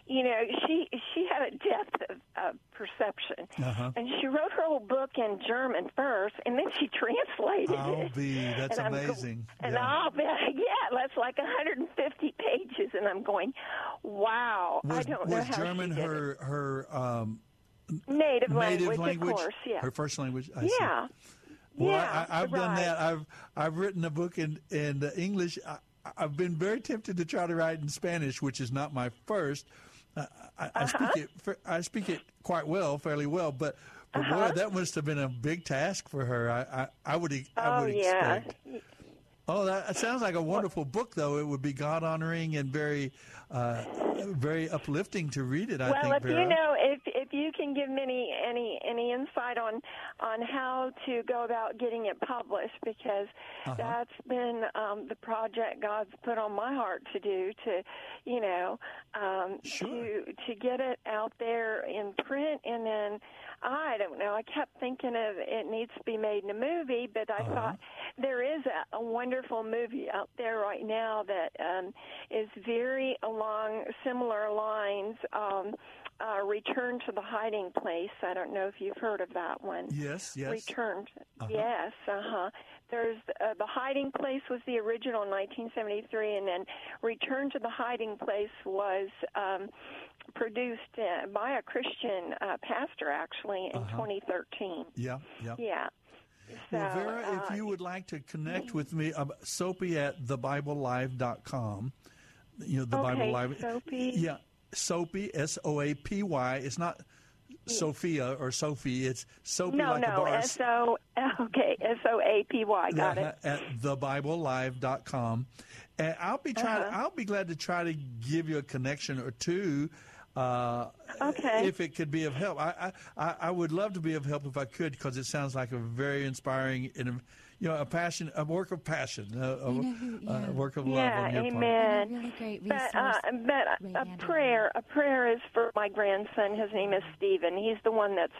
You know, she she had a depth of, of perception, Uh-huh. and she wrote her whole book in German first, and then she [LAUGHS] translated I'll it. be. That's And I'm go- amazing. and Yeah. I'll be, [LAUGHS] yeah, that's like 150 pages, and I'm going, wow. I don't know was how German she did her her um, native, native language, of course, yeah, Her first language. I see. yeah. Well, yeah, I, I've done that. I've I've written a book in in English. I, I've been very tempted to try to write in Spanish, which is not my first. I, I, I speak Uh-huh. it. I speak it quite well, fairly well. But, but boy, Uh-huh. that must have been a big task for her. I I, I would I Oh would yeah, expect. Oh, that it sounds like a wonderful book, though. It would be God honoring and very, uh, very uplifting to read it. I well, think. if Vera. you know, you can give me any any any insight on on how to go about getting it published, because Uh-huh. that's been um, the project God's put on my heart to do to, you know, um, Sure. to to get it out there in print, and then I don't know. I kept thinking of it needs to be made in a movie, but I Uh-huh. thought there is a, a wonderful movie out there right now that um, is very along similar lines. Um, uh, Return to the Hiding Place. I don't know if you've heard of that one. yes, yes. Returned. Yes, uh huh. There's uh, the Hiding Place was the original in 1973, and then Return to the Hiding Place was um, produced uh, by a Christian uh, pastor actually in 2013. Yeah, yeah. Yeah. So, Well, Vera, uh, if you would like to connect with me, uh, Soapy at thebiblelive.com. You know, the Okay, Bible Live. Soapy. Yeah, Soapy, S O A P Y. It's not Sophia or Sophie. It's Soapy no, like no, bar. S O [LAUGHS] okay, S O A P Y. Got it. At thebiblelive.com. And I'll be trying. Uh-huh. I'll be glad to try to give you a connection or two. Uh, Okay. If it could be of help, I, I I- would love to be of help if I could because it sounds like a very inspiring and you know a passion, a work of passion, a, a, You know who- a work of love Yeah, on your part. amen. And really great resource. But, uh, but a, a prayer, a prayer is for my grandson. His name is Stephen. He's the one that's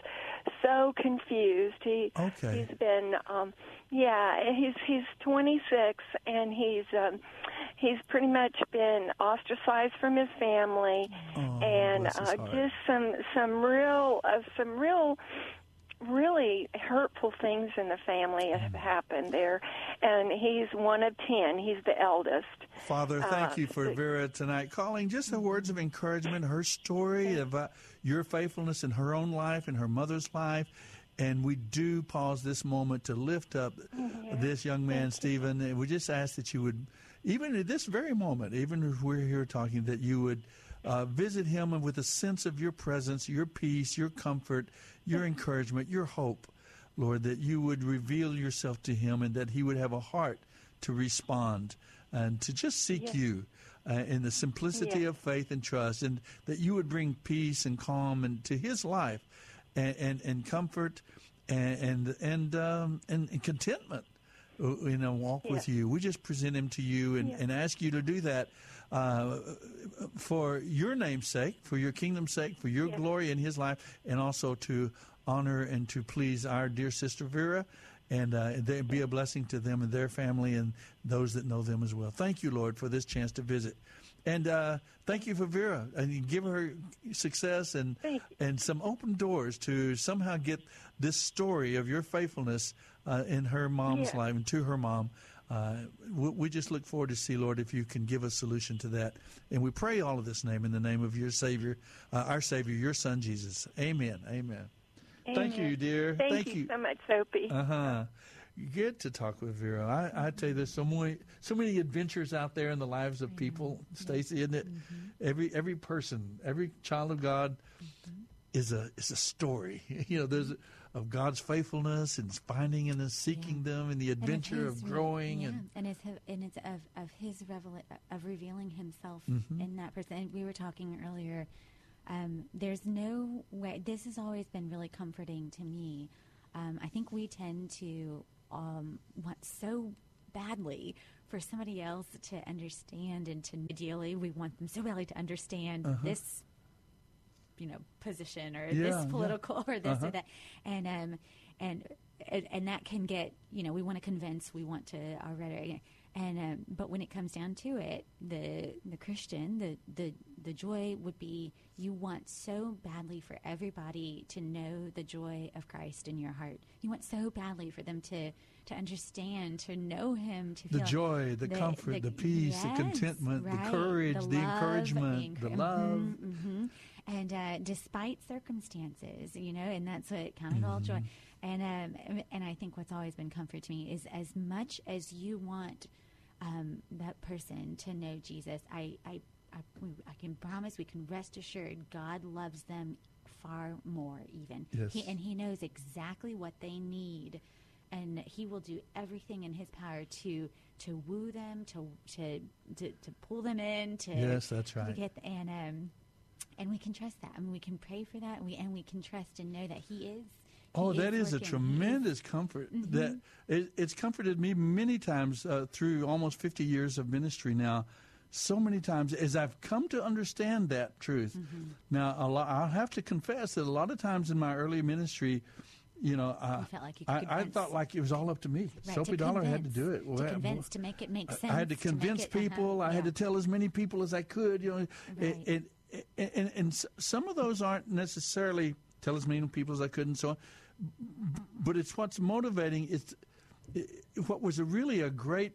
so confused. He Okay. he's been, um, yeah, he's he's 26 and he's um, he's pretty much been ostracized from his family, Oh, and uh, just some some real uh, some real really hurtful things in the family have Mm. happened there and he's one of 10 he's the eldest Father, thank Uh, you for Vera tonight calling. Just the words of encouragement, her story about your faithfulness in her own life and her mother's life. And we do pause this moment to lift up this young man, Stephen. And we just ask that you would, even at this very moment, even if we're here talking, that you would uh, visit him and with a sense of your presence, your peace, your comfort, your encouragement, your hope. Lord, that you would reveal yourself to him and that he would have a heart to respond and to just seek you uh, in the simplicity Yes. of faith and trust, and that you would bring peace and calm into his life and, and, and comfort and and and, um, and, and contentment uh, in a walk with you. We just present him to you and, and ask you to do that uh, for your name's sake, for your kingdom's sake, for your glory in his life, and also to honor and to please our dear sister Vera. And uh, be a blessing to them and their family and those that know them as well. Thank you, Lord, for this chance to visit. And uh, thank you for Vera. And you give her success and and some open doors to somehow get this story of your faithfulness uh, in her mom's Yeah. life and to her mom. Uh, we, we just look forward to see, Lord, if you can give a solution to that. And we pray all of this name in the name of your Savior, uh, our Savior, your Son Jesus. Amen. Amen. Thank you, dear. Thank, Thank you, you. so much sophie Uh huh. Good to talk with Vera. I, I tell you, there's so many, so many adventures out there in the lives of people, Stacy, isn't it? Every every person, every child of God is a is a story. [LAUGHS] You know, there's of God's faithfulness and finding and seeking them and the And adventure his of growing yeah, and and it's and it's of of his revela- of revealing himself Mm-hmm. in that person. And we were talking earlier Um, there's no way. This has always been really comforting to me. Um, I think we tend to um, want so badly for somebody else to understand and to ideally we want them so badly to understand this you know position or Yeah, this yeah. political or this Uh-huh. or that and um and and, and that can get you know we want to convince we want to already and um, but when it comes down to it the the christian the the the joy would be you want so badly for everybody to know the joy of christ in your heart you want so badly for them to to understand to know him to The joy, the comfort, the peace, the yes, contentment, the courage, the love, encouragement, the love. Mhm, mhm. And uh, despite circumstances, you know, and that's what counted all joy. Mm-hmm. And um, and I think what's always been comfort to me is as much as you want um, that person to know Jesus, I I I, I can promise we can rest assured God loves them far more even. Yes. He, and He knows exactly what they need and he will do everything in his power to to woo them, to to to, to pull them in, to Yes, that's to right. get and um and we can trust that. I mean, we can pray for that. And we and we can trust and know that he is. Oh, that is a working. Tremendous comfort. Mm-hmm. That it, it's comforted me many times uh, through almost 50 years of ministry now. So many times as I've come to understand that truth. Mm-hmm. Now, a lot, I'll have to confess that a lot of times in my early ministry, you know, I, You like you I, I thought like it was all up to me. Right, Soapy to Dollar had to do it. Well, to I- convince, to make it make sense. I had to convince it- uh-huh, people. I had to tell as many people as I could. You know, Right. and, and, and, and some of those aren't necessarily tell as many people as I could, and so on. But it's what's motivating. It's it, what was a really a great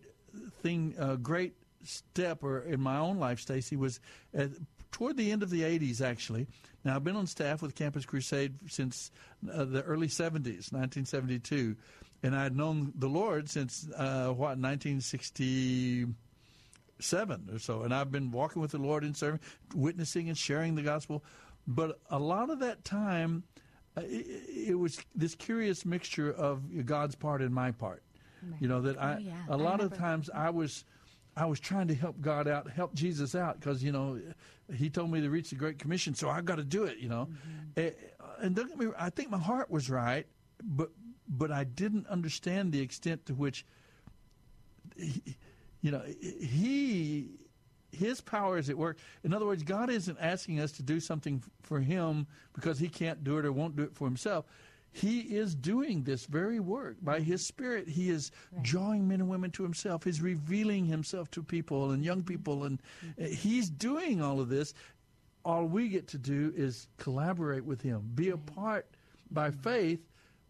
thing, a great step, or in my own life, Stacy, was at, toward the end of the '80s. Actually, now I've been on staff with Campus Crusade since uh, the early '70s, 1972, and I had known the Lord since uh, what 1960 seven or so, and I've been walking with the Lord and serving, witnessing and sharing the gospel. But a lot of that time, uh, it, it was this curious mixture of God's part and my part. You know that I Oh, yeah. a lot of times I was I was trying to help God out, help Jesus out because you know He told me to reach the Great Commission, so I've got to do it. You know, Mm-hmm. Eh, and don't get me. I think my heart was right, but but I didn't understand the extent to which he, you know, he, his power is at work. In other words, God isn't asking us to do something for him because he can't do it or won't do it for himself. He is doing this very work by his spirit. He is drawing men and women to himself. He's revealing himself to people and young people, and uh, he's doing all of this. All we get to do is collaborate with him, be a part by faith,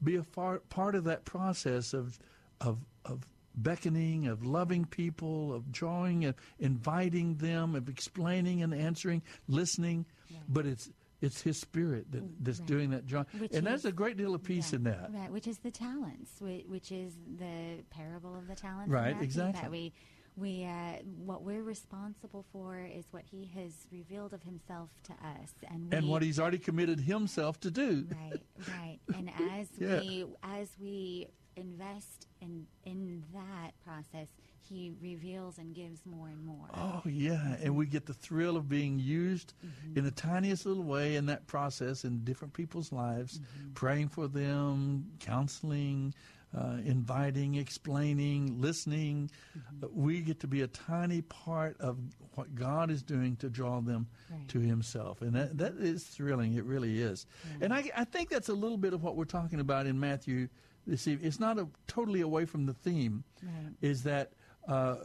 be a far, part of that process of of of beckoning, of loving people, of drawing and inviting them, of explaining and answering, listening. But it's it's His Spirit that, that's Right. doing that drawing, Which and there's a great deal of peace in that. Right, which is the talents, whi- which is the parable of the talents. Right, Matthew, exactly. That we, we, uh, what we're responsible for is what He has revealed of Himself to us, and we, And what He's already committed Himself to do. right, right, [LAUGHS] and as Yeah. we as we invest in in that process, He reveals and gives more and more. Oh yeah, and we get the thrill of being used in the tiniest little way in that process in different people's lives, praying for them, counseling, uh, inviting, explaining, listening. Uh, we get to be a tiny part of what God is doing to draw them Right. to Himself, and that that is thrilling. It really is, and I, I think that's a little bit of what we're talking about in Matthew this evening. It's not a, totally away from the theme Right. is that uh,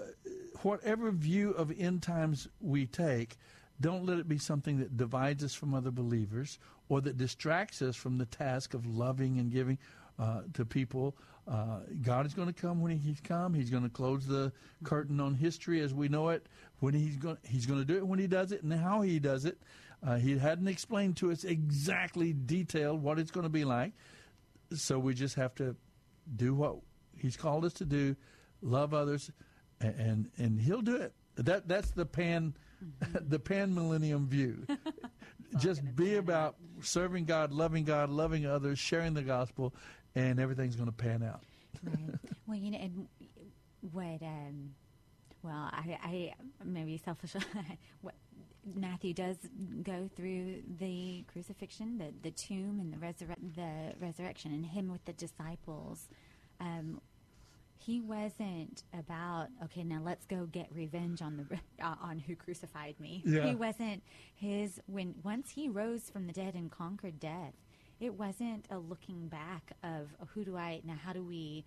whatever view of end times we take, don't let it be something that divides us from other believers or that distracts us from the task of loving and giving uh, to people. Uh, God is going to come when He's come. He's going to close the curtain on history as we know it. When He's going, He's going to do it when He does it and how He does it. Uh, he hadn't explained to us exactly detailed what it's going to be like, so we just have to do what He's called us to do, love others, a- and and He'll do it. That that's the pan, [LAUGHS] the pan millennium view. [LAUGHS] Just be about serving God, loving God, loving others, sharing the gospel, and everything's going to pan out. right. Well, you know, and what, um, well, I, I maybe selfish. [LAUGHS] what, Matthew does go through the crucifixion, the, the tomb, and the, resurre- the resurrection, and him with the disciples. Um, he wasn't about okay now let's go get revenge on the [LAUGHS] uh, on who crucified me Yeah. he wasn't his when once he rose from the dead and conquered death it wasn't a looking back of oh, who do i now how do we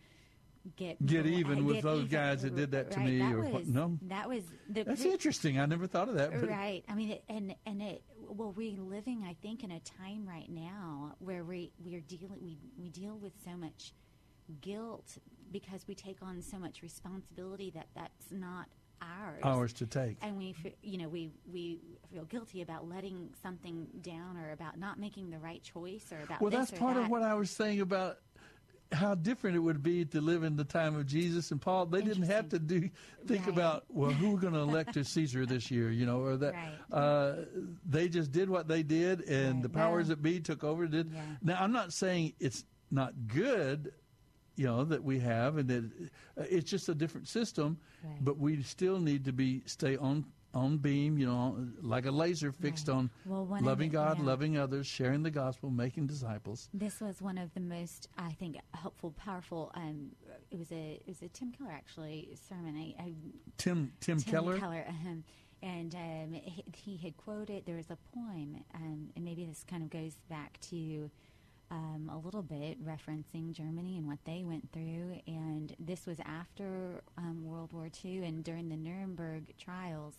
get Get uh, even with get those even. guys that did that to Right, me that or what- was, no? that was the That's cru- interesting. I never thought of that. but- Right. I mean, it, and and it. Well, we're living, I think, in a time right now where we we are dealing we we deal with so much guilt because we take on so much responsibility that that's not ours. Hours to take. And we, you know, we we feel guilty about letting something down, or about not making the right choice, or about Well, that's part of what I was saying about how different it would be to live in the time of Jesus and Paul. They didn't have to do think Right. about well, who we're going to elect as Caesar this year, you know, or that. Right. Uh, they just did what they did, and Right. the powers Well- that be took over. Did Yeah. now? I'm not saying it's not good. You know that we have, and that uh, it's just a different system, but we still need to be stay on on beam. You know, like a laser fixed Right. on Well, loving the- God, yeah. loving others, sharing the gospel, making disciples. This was one of the most, I think, helpful, powerful. Um, it was a it was a Tim Keller actually sermon. I, I Tim Tim, Tim Keller. Keller, uh-huh. and um, he, he had quoted. There was a poem, um, and maybe this kind of goes back to um, a little bit referencing Germany and what they went through. And this was after um, World War II and during the Nuremberg trials.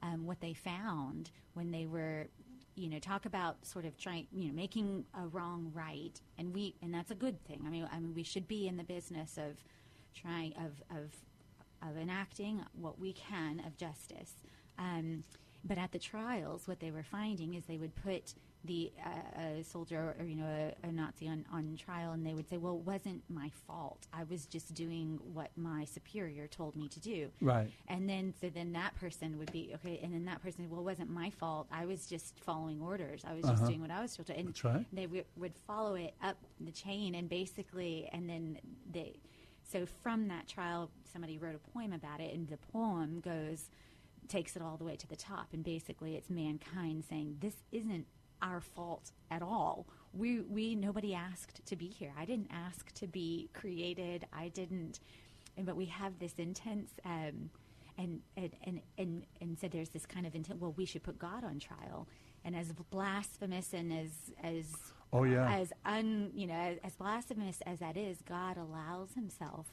Um, what they found when they were, you know, talk about sort of trying, you know, making a wrong right, and we, and that's a good thing. I mean, I mean, we should be in the business of trying of of of enacting what we can of justice. Um, but at the trials, what they were finding is they would put the uh, a soldier or you know a, a Nazi on, on trial, and they would say, "Well, it wasn't my fault. I was just doing what my superior told me to do." Right. And then so then that person would be okay, and then that person, well, it wasn't my fault. I was just following orders. I was just Uh-huh. doing what I was told to. And That's right. they w- would follow it up the chain, and basically, and then they. So from that trial, somebody wrote a poem about it, and the poem goes, takes it all the way to the top, and basically, it's mankind saying, "This isn't our fault at all. We we nobody asked to be here. I didn't ask to be created. I didn't." And but we have this intense. Um, and and, and and and so there's this kind of intent. Well, we should put God on trial, and as blasphemous and as as Oh, yeah. as un you know as, as blasphemous as that is, God allows Himself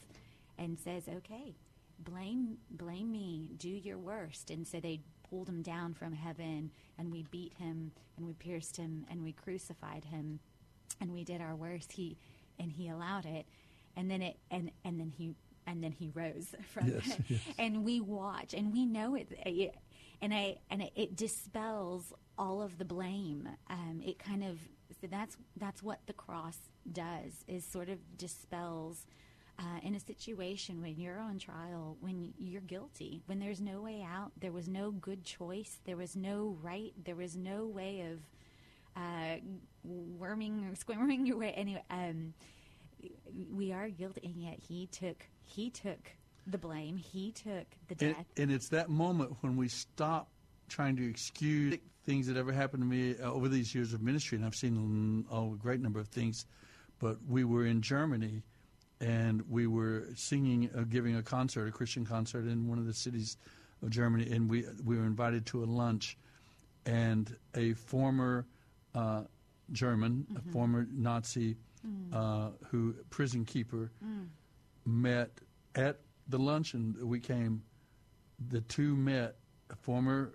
and says, "Okay, blame blame me, do your worst." And so they pulled him down from heaven, and we beat him, and we pierced him, and we crucified him, and we did our worst. He and He allowed it, and then it and and then He and then He rose [LAUGHS] from Yes, it, yes. and we watch, and we know it. it and I and it, it dispels all of the blame. Um, it kind of so that's that's what the cross does is sort of dispels uh, in a situation when you're on trial, when you're guilty, when there's no way out, there was no good choice, there was no right, there was no way of uh, worming or [LAUGHS] squirming your way. Anyway, um, we are guilty, and yet he took he took the blame, he took the And, death. and it's that moment when we stop trying to excuse things that ever happened to me uh, over these years of ministry, and I've seen a great number of things. But we were in Germany, and we were singing, uh, giving a concert, a Christian concert in one of the cities of Germany, and we we were invited to a lunch, and a former uh, German, a former Nazi, uh, who prison keeper, met at the luncheon we came. The two met a former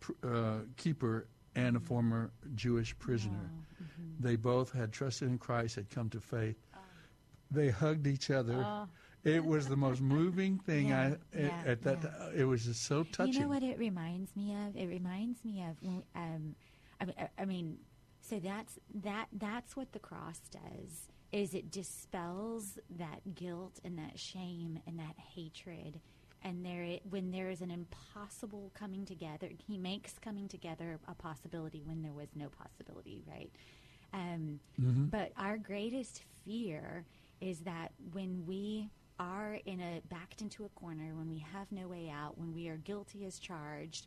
pr- uh, keeper and a former Jewish prisoner. They both had trusted in Christ, had come to faith. They hugged each other. It was the most moving [LAUGHS] thing Yeah, I yeah, at that. yeah. It was just so touching. You know what it reminds me of? It reminds me of, um, I mean, I- mean, so that's that. That's what the cross does. Is it dispels that guilt and that shame and that hatred, and there, when there is an impossible coming together, He makes coming together a possibility when there was no possibility, right? Um, But our greatest fear is that when we are in a backed into a corner, when we have no way out, when we are guilty as charged,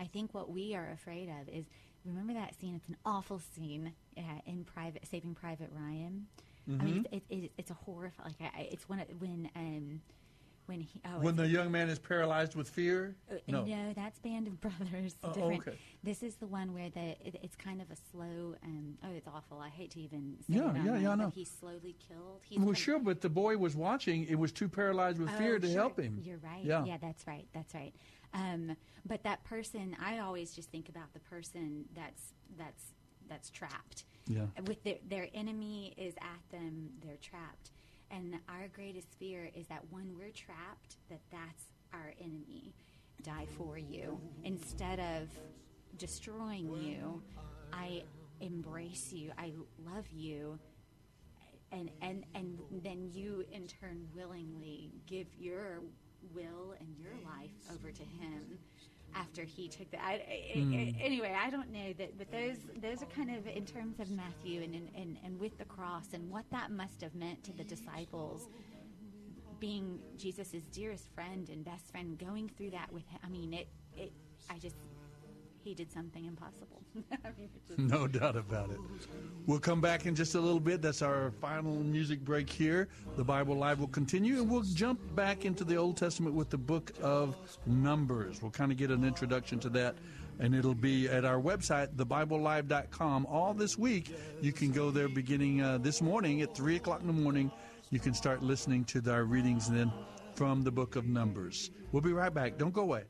I think what we are afraid of is remember that scene. It's an awful scene uh, in Private Saving Private Ryan. I mean, it's, it, it, it's a horror. Like I, I- it's when it, when um when he oh When the young man is paralyzed with fear? uh, No. No, that's Band of Brothers. Oh, different. okay. This is the one where the it, it's kind of a slow. Um, oh, it's awful. I hate to even say Yeah, it. yeah, yeah, I know. He's slowly killed. He's Well, kind- sure, but the boy was watching. It was too paralyzed with fear Oh, to sure. help him. You're right. Yeah. Yeah. that's right. That's right. Um, but that person, I always just think about the person that's that's that's trapped. Yeah. With their their enemy is at them, they're trapped. And our greatest fear is that when we're trapped, that that's our enemy. Die for you instead of destroying you. I embrace you. I love you and and and then you in turn willingly give your will and your life over to him after he took that. I, I, I- hmm. anyway, I don't know that, but those those are kind of in terms of Matthew and, and and and with the cross and what that must have meant to the disciples. Being Jesus' dearest friend and best friend, going through that with him. I mean, it. It. I just. He did something impossible. [LAUGHS] I mean, just, No doubt about it. We'll come back in just a little bit. That's our final music break here. The Bible Live will continue, and we'll jump back into the Old Testament with the book of Numbers. We'll kind of get an introduction to that, and it'll be at our website, thebiblelive.com. All this week, you can go there beginning uh, this morning at 3 o'clock in the morning. You can start listening to our readings then from the book of Numbers. We'll be right back. Don't go away.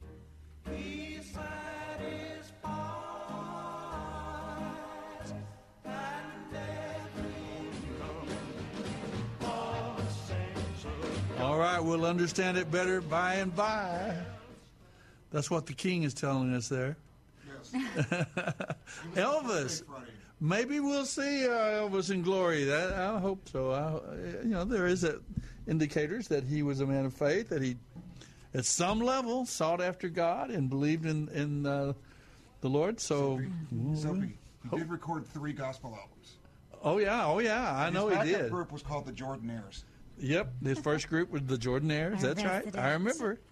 All right, we'll understand it better by and by. That's what the king is telling us there. Yes. [LAUGHS] Elvis. Maybe we'll see uh, Elvis in glory. That I hope so. I, you know, there is a, indicators that he was a man of faith. That he, at some level, sought after God and believed in in uh, the Lord. So. He did record three gospel albums. oh yeah, oh yeah, I know His he did. group was called the Jordanaires. Yep, his first [LAUGHS] group was the Jordanaires. That's right. I remember. [LAUGHS]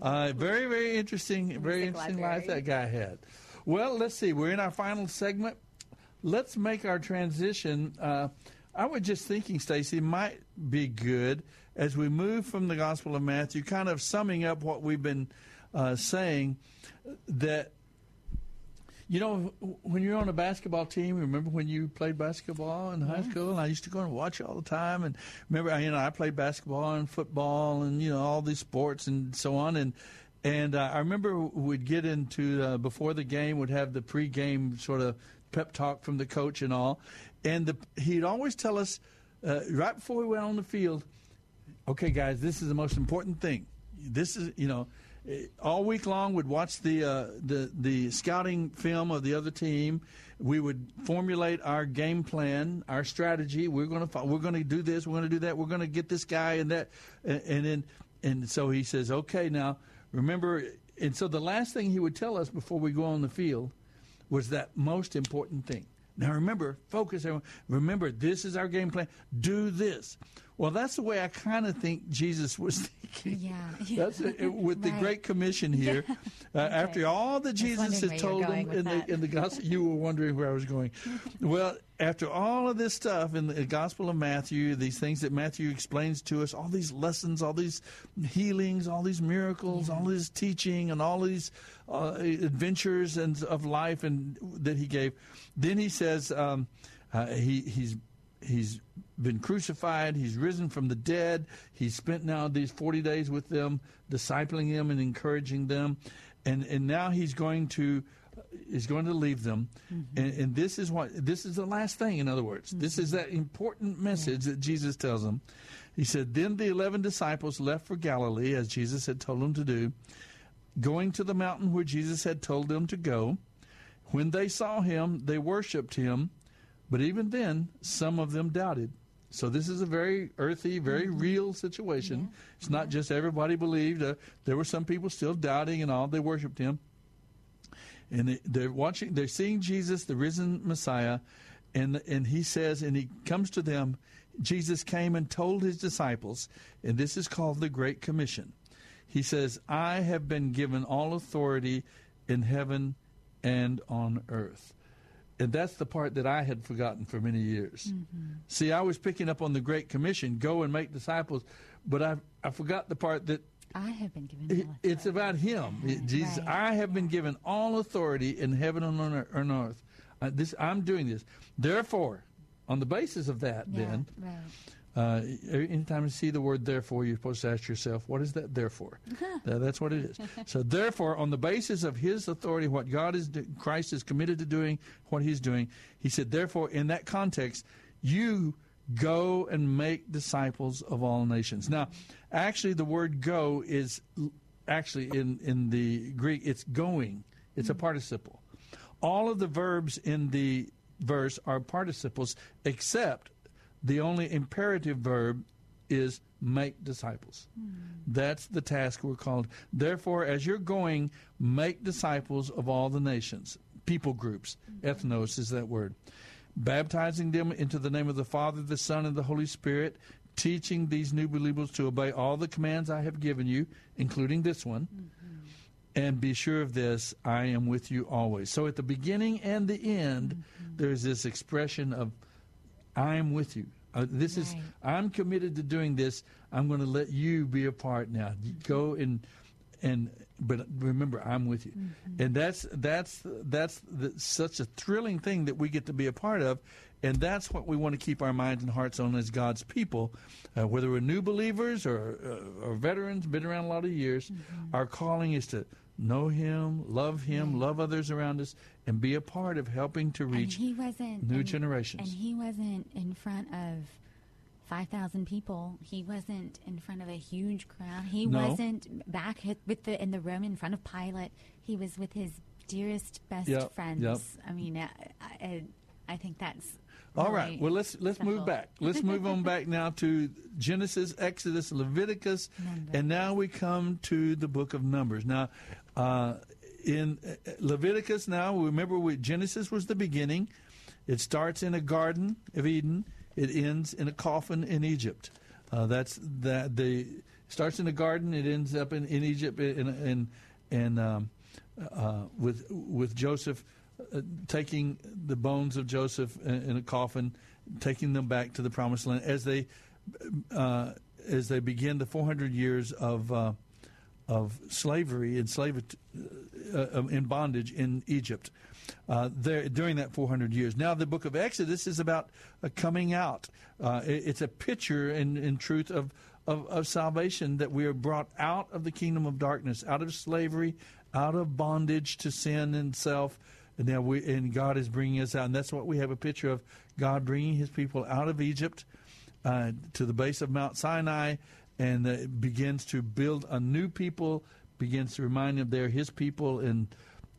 Uh, very, very interesting, very interesting life that guy had. Well, let's see. We're in our final segment. Let's make our transition. Uh, I was just thinking, Stacy, might be good as we move from the Gospel of Matthew, kind of summing up what we've been uh, saying. That you know, when you're on a basketball team, remember when you played basketball in high school? And I used to go and watch all the time. And remember, you know, I played basketball and football and you know all these sports and so on. And and uh, I remember we'd get into uh, before the game, would have the pregame sort of pep talk from the coach and all. And the, he'd always tell us uh, right before we went on the field, okay, guys, this is the most important thing. This is, you know, all week long we'd watch the uh, the the scouting film of the other team. We would formulate our game plan, our strategy. We're going to we're going to do this. We're going to do that. We're going to get this guy and that, and, and then and so he says, okay, now remember. And so the last thing he would tell us before we go on the field was that most important thing. Now remember, focus. Remember, this is our game plan. Do this. Well, that's the way I kind of think Jesus was [LAUGHS] thinking. Yeah. [LAUGHS] That's it, with the Right. Great Commission here. [LAUGHS] Uh, After all that Jesus wondering has where you were told them in the, in the gospel, you were wondering where I was going. Well, after all of this stuff in the Gospel of Matthew, these things that Matthew explains to us, all these lessons, all these healings, all these miracles, all this teaching, and all these uh, adventures and of life, and that he gave, then he says um, uh, he he's he's been crucified. He's risen from the dead. He's spent now these 40 days with them discipling them and encouraging them. And and now he's going to is going to leave them. Mm-hmm. And, and this is what this is the last thing in other words. This is that important mm-hmm. message that jesus tells them. He said then the 11 disciples left for galilee as jesus had told them to do going to the mountain where jesus had told them to go. When they saw him they worshiped him but even then, some of them doubted. So this is a very earthy, very real situation. It's not just everybody believed. Uh, there were some people still doubting and all. They worshipped him. And they, they're watching, they're seeing Jesus, the risen Messiah, and and he says, and he comes to them. Jesus came and told his disciples, and this is called the Great Commission. He says, "I have been given all authority in heaven and on earth. And that's the part that I had forgotten for many years. See, I was picking up on the Great Commission go and make disciples, but I, I forgot the part that I have been given. it- it's about Him. Jesus, Right. I have been given all authority in heaven and on ear- on earth. Uh, this, I'm doing this. Therefore, on the basis of that, Yeah, then, right. Uh, anytime you see the word therefore, you're supposed to ask yourself, what is that therefore? [LAUGHS] That- that's what it is. So, therefore, on the basis of his authority, what God is, do- Christ is committed to doing, what he's doing, he said, therefore, in that context, you go and make disciples of all nations. Now, actually, the word go is actually in, in the Greek, it's going, it's a participle. All of the verbs in the verse are participles, except the only imperative verb is make disciples. Hmm. That's the task we're called. Therefore, as you're going, make disciples of all the nations, people groups. Hmm. Ethnos is that word. Baptizing them into the name of the Father, the Son, and the Holy Spirit, teaching these new believers to obey all the commands I have given you, including this one. Mm-hmm. And be sure of this, I am with you always. So at the beginning and the end, mm-hmm. there's this expression of, I am with you. Uh, this is, I'm committed to doing this. I'm going to let you be a part now. You Go and, and, but remember, I'm with you. And that's, that's, that's the, such a thrilling thing that we get to be a part of. And that's what we want to keep our minds and hearts on as God's people, uh, whether we're new believers or, uh, or veterans, been around a lot of years. Our calling is to know Him, love Him, love others around us, and be a part of helping to And reach he wasn't new and- generations. And he wasn't in front of five thousand people. He wasn't in front of a huge crowd. He No. wasn't back with the in the room in front of Pilate. He was with his dearest, best Yep, friends. yep. I mean, I, I, I think that's All right. Well, let's let's move back. Let's move on back now to Genesis, Exodus, Leviticus, Numbers. and now we come to the book of Numbers. Now, uh, in uh, Leviticus, now remember, we, Genesis was the beginning. It starts in a garden of Eden. It ends in a coffin in Egypt. Uh, that's that. The starts in a garden. It ends up in, in Egypt. In in and um, uh, with with Joseph uh, taking the bones of Joseph in, in a coffin, taking them back to the promised land as they uh, as they begin the 400 years of uh, of slavery and slave uh, uh, in bondage in Egypt. There during that 400 years. Now the book of Exodus is about coming out. It- it's a picture in, in truth of, of of salvation that we are brought out of the kingdom of darkness, out of slavery, out of bondage to sin and self. And now we and God is bringing us out, and that's what we have a picture of God bringing His people out of Egypt uh, to the base of Mount Sinai, and uh, begins to build a new people, begins to remind them they're His people, and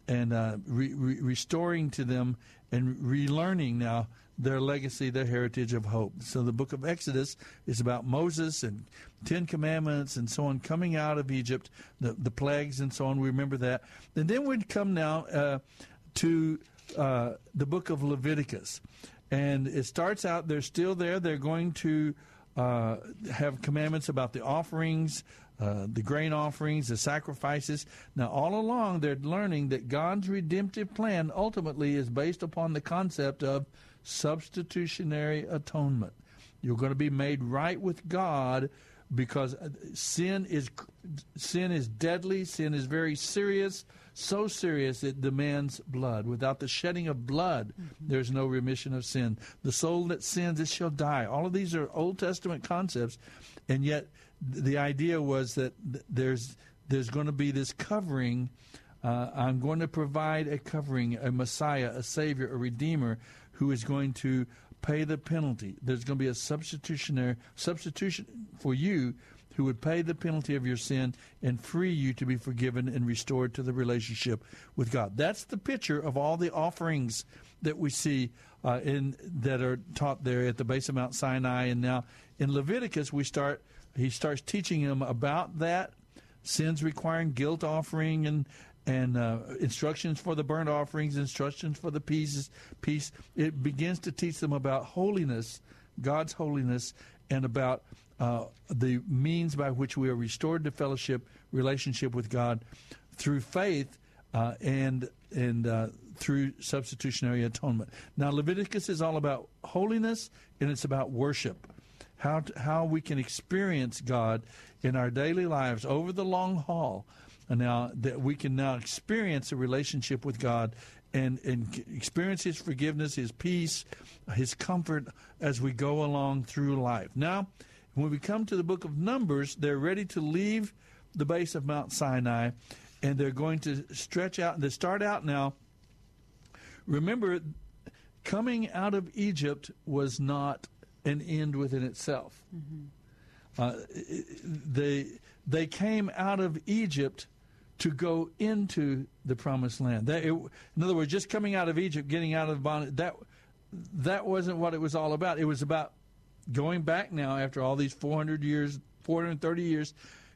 and uh, re- re- restoring to them and relearning now their legacy, their heritage of hope. So the book of Exodus is about Moses and Ten Commandments and so on coming out of Egypt, the, the plagues and so on. We remember that. And then we'd come now uh, to uh, the book of Leviticus. And it starts out, they're still there. They're going to uh, have commandments about the offerings, uh, the grain offerings, the sacrifices. Now, all along, they're learning that God's redemptive plan ultimately is based upon the concept of substitutionary atonement. You're going to be made right with God because uh, sin is sin is deadly. Sin is very serious, so serious it demands blood. Without the shedding of blood, there's no remission of sin. The soul that sins, it shall die. All of these are Old Testament concepts, and yet th- the idea was that th- there's there's going to be this covering. Uh, I'm going to provide a covering, a Messiah, a Savior, a Redeemer, who is going to pay the penalty. There's going to be a substitutionary substitution for you who would pay the penalty of your sin and free you to be forgiven and restored to the relationship with God. That's the picture of all the offerings that we see uh, in that are taught there at the base of Mount Sinai, and now in Leviticus we start. He starts teaching them about that sins requiring guilt offering and and uh, instructions for the burnt offerings, instructions for the peace. Peace. It begins to teach them about holiness, God's holiness, and about uh, the means by which we are restored to fellowship, relationship with God through faith. uh, and and uh, through substitutionary atonement. Now, Leviticus is all about holiness and it's about worship. How to, how we can experience God in our daily lives over the long haul. And now that we can now experience a relationship with God and, and experience His forgiveness, His peace, His comfort as we go along through life. Now, when we come to the book of Numbers, they're ready to leave the base of Mount Sinai and they're going to stretch out. And they start out now. Remember, coming out of Egypt was not an end within itself. Uh, they they came out of Egypt to go into the promised land. They, it, in other words, just coming out of Egypt, getting out of bondage, that that wasn't what it was all about. It was about going back now after all these 400 years, 430 years,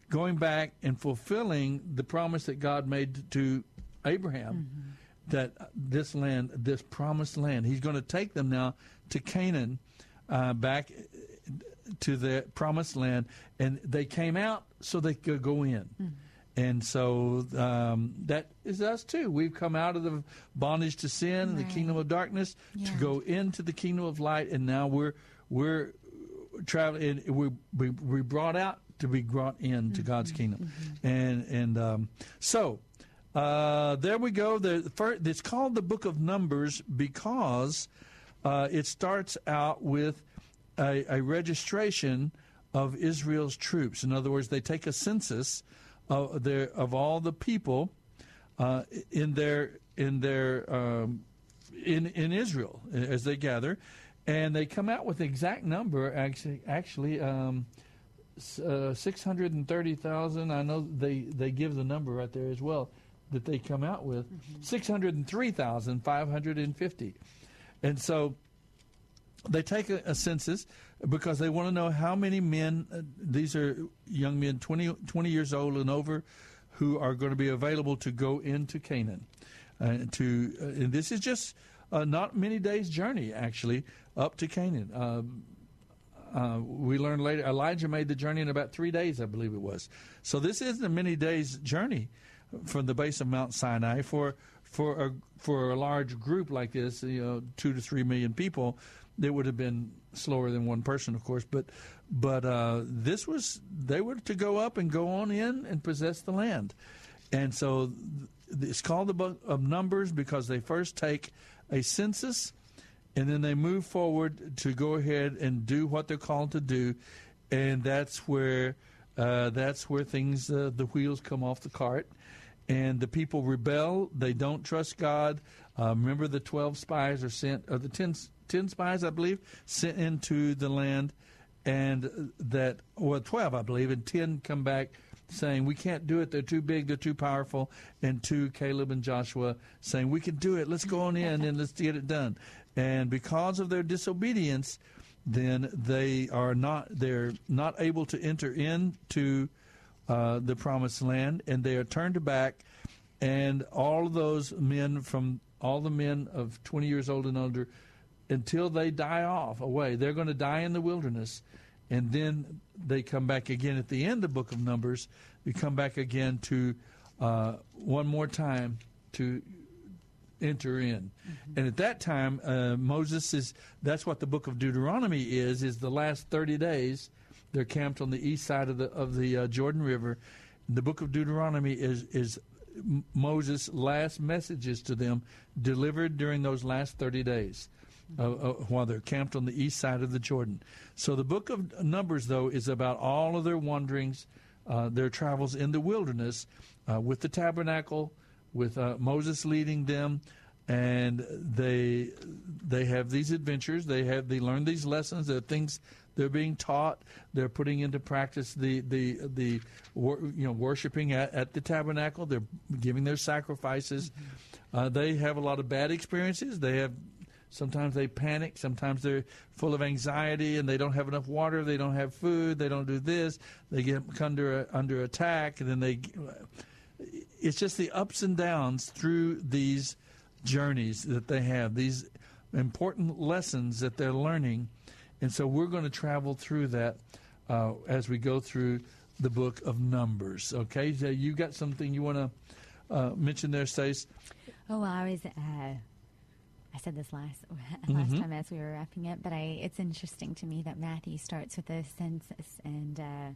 going back and fulfilling the promise that God made to Abraham that this land, this promised land, He's going to take them now to Canaan, uh, back to the promised land, and they came out so they could go in. And so um, that is us too. We've come out of the bondage to sin and the kingdom of darkness Yeah. to go into the kingdom of light, and now we're we're traveling. We we we brought out to be brought into God's kingdom, and and um, so uh, there we go. The first, it's called the Book of Numbers because uh, it starts out with a, a registration of Israel's troops. In other words, they take a census of their of all the people uh, in their in their um, in in Israel as they gather, and they come out with the exact number. Actually, actually. Um, uh, 630,000. I know they, they give the number right there as well that they come out with. 603,550. And so they take a, a census because they want to know how many men, uh, these are young men 20, 20 years old and over, who are going to be available to go into Canaan. Uh, to uh, and this is just uh, not many days' journey, actually, up to Canaan. Um, uh, we learned later Elijah made the journey in about three days, I believe it was. So this isn't a many days journey from the base of Mount Sinai for for a for a large group like this, you know, two to three million people. It would have been slower than one person, of course, but but uh, this was they were to go up and go on in and possess the land, and so it's called the book of Numbers because they first take a census and then they move forward to go ahead and do what they're called to do, and that's where uh, that's where things uh, the wheels come off the cart, and the people rebel. They don't trust God. Uh, remember, the twelve spies are sent, or the 10, 10 spies, I believe, sent into the land, and that well, twelve, I believe, and ten come back saying we can't do it. They're too big. They're too powerful. And two, Caleb and Joshua saying we can do it. Let's go on in and let's get it done. And because of their disobedience, then they are not they're not able to enter into uh, the promised land, and they are turned back. And all those men from all the men of 20 years old and older, until they die off away, they're going to die in the wilderness, and then they come back again at the end of the book of Numbers. We come back again to uh, one more time to enter in. And at that time, uh, Moses is, that's what the book of Deuteronomy is, is the last 30 days. They're camped on the east side of the, of the uh, Jordan River. The book of Deuteronomy is, is Moses' last messages to them delivered during those last 30 days. Uh, uh, while they're camped on the east side of the Jordan. So the book of Numbers, though, is about all of their wanderings, uh, their travels in the wilderness uh, with the tabernacle, with uh, Moses leading them, and they they have these adventures. They have they learn these lessons. There are things they're being taught. They're putting into practice the the the you know worshiping at, at the tabernacle. They're giving their sacrifices. Uh, they have a lot of bad experiences. They have Sometimes they panic. Sometimes they're full of anxiety and they don't have enough water. They don't have food. They don't do this. They get under under attack, and then they. It's just the ups and downs through these journeys that they have. These important lessons that they're learning, and so we're going to travel through that uh, as we go through the book of Numbers. Okay, so you got something you want to uh, mention there, Stace? Oh, I was. Uh, I said this last [LAUGHS] last Mm-hmm. time as we were wrapping up, but I it's interesting to me that Matthew starts with a census and uh,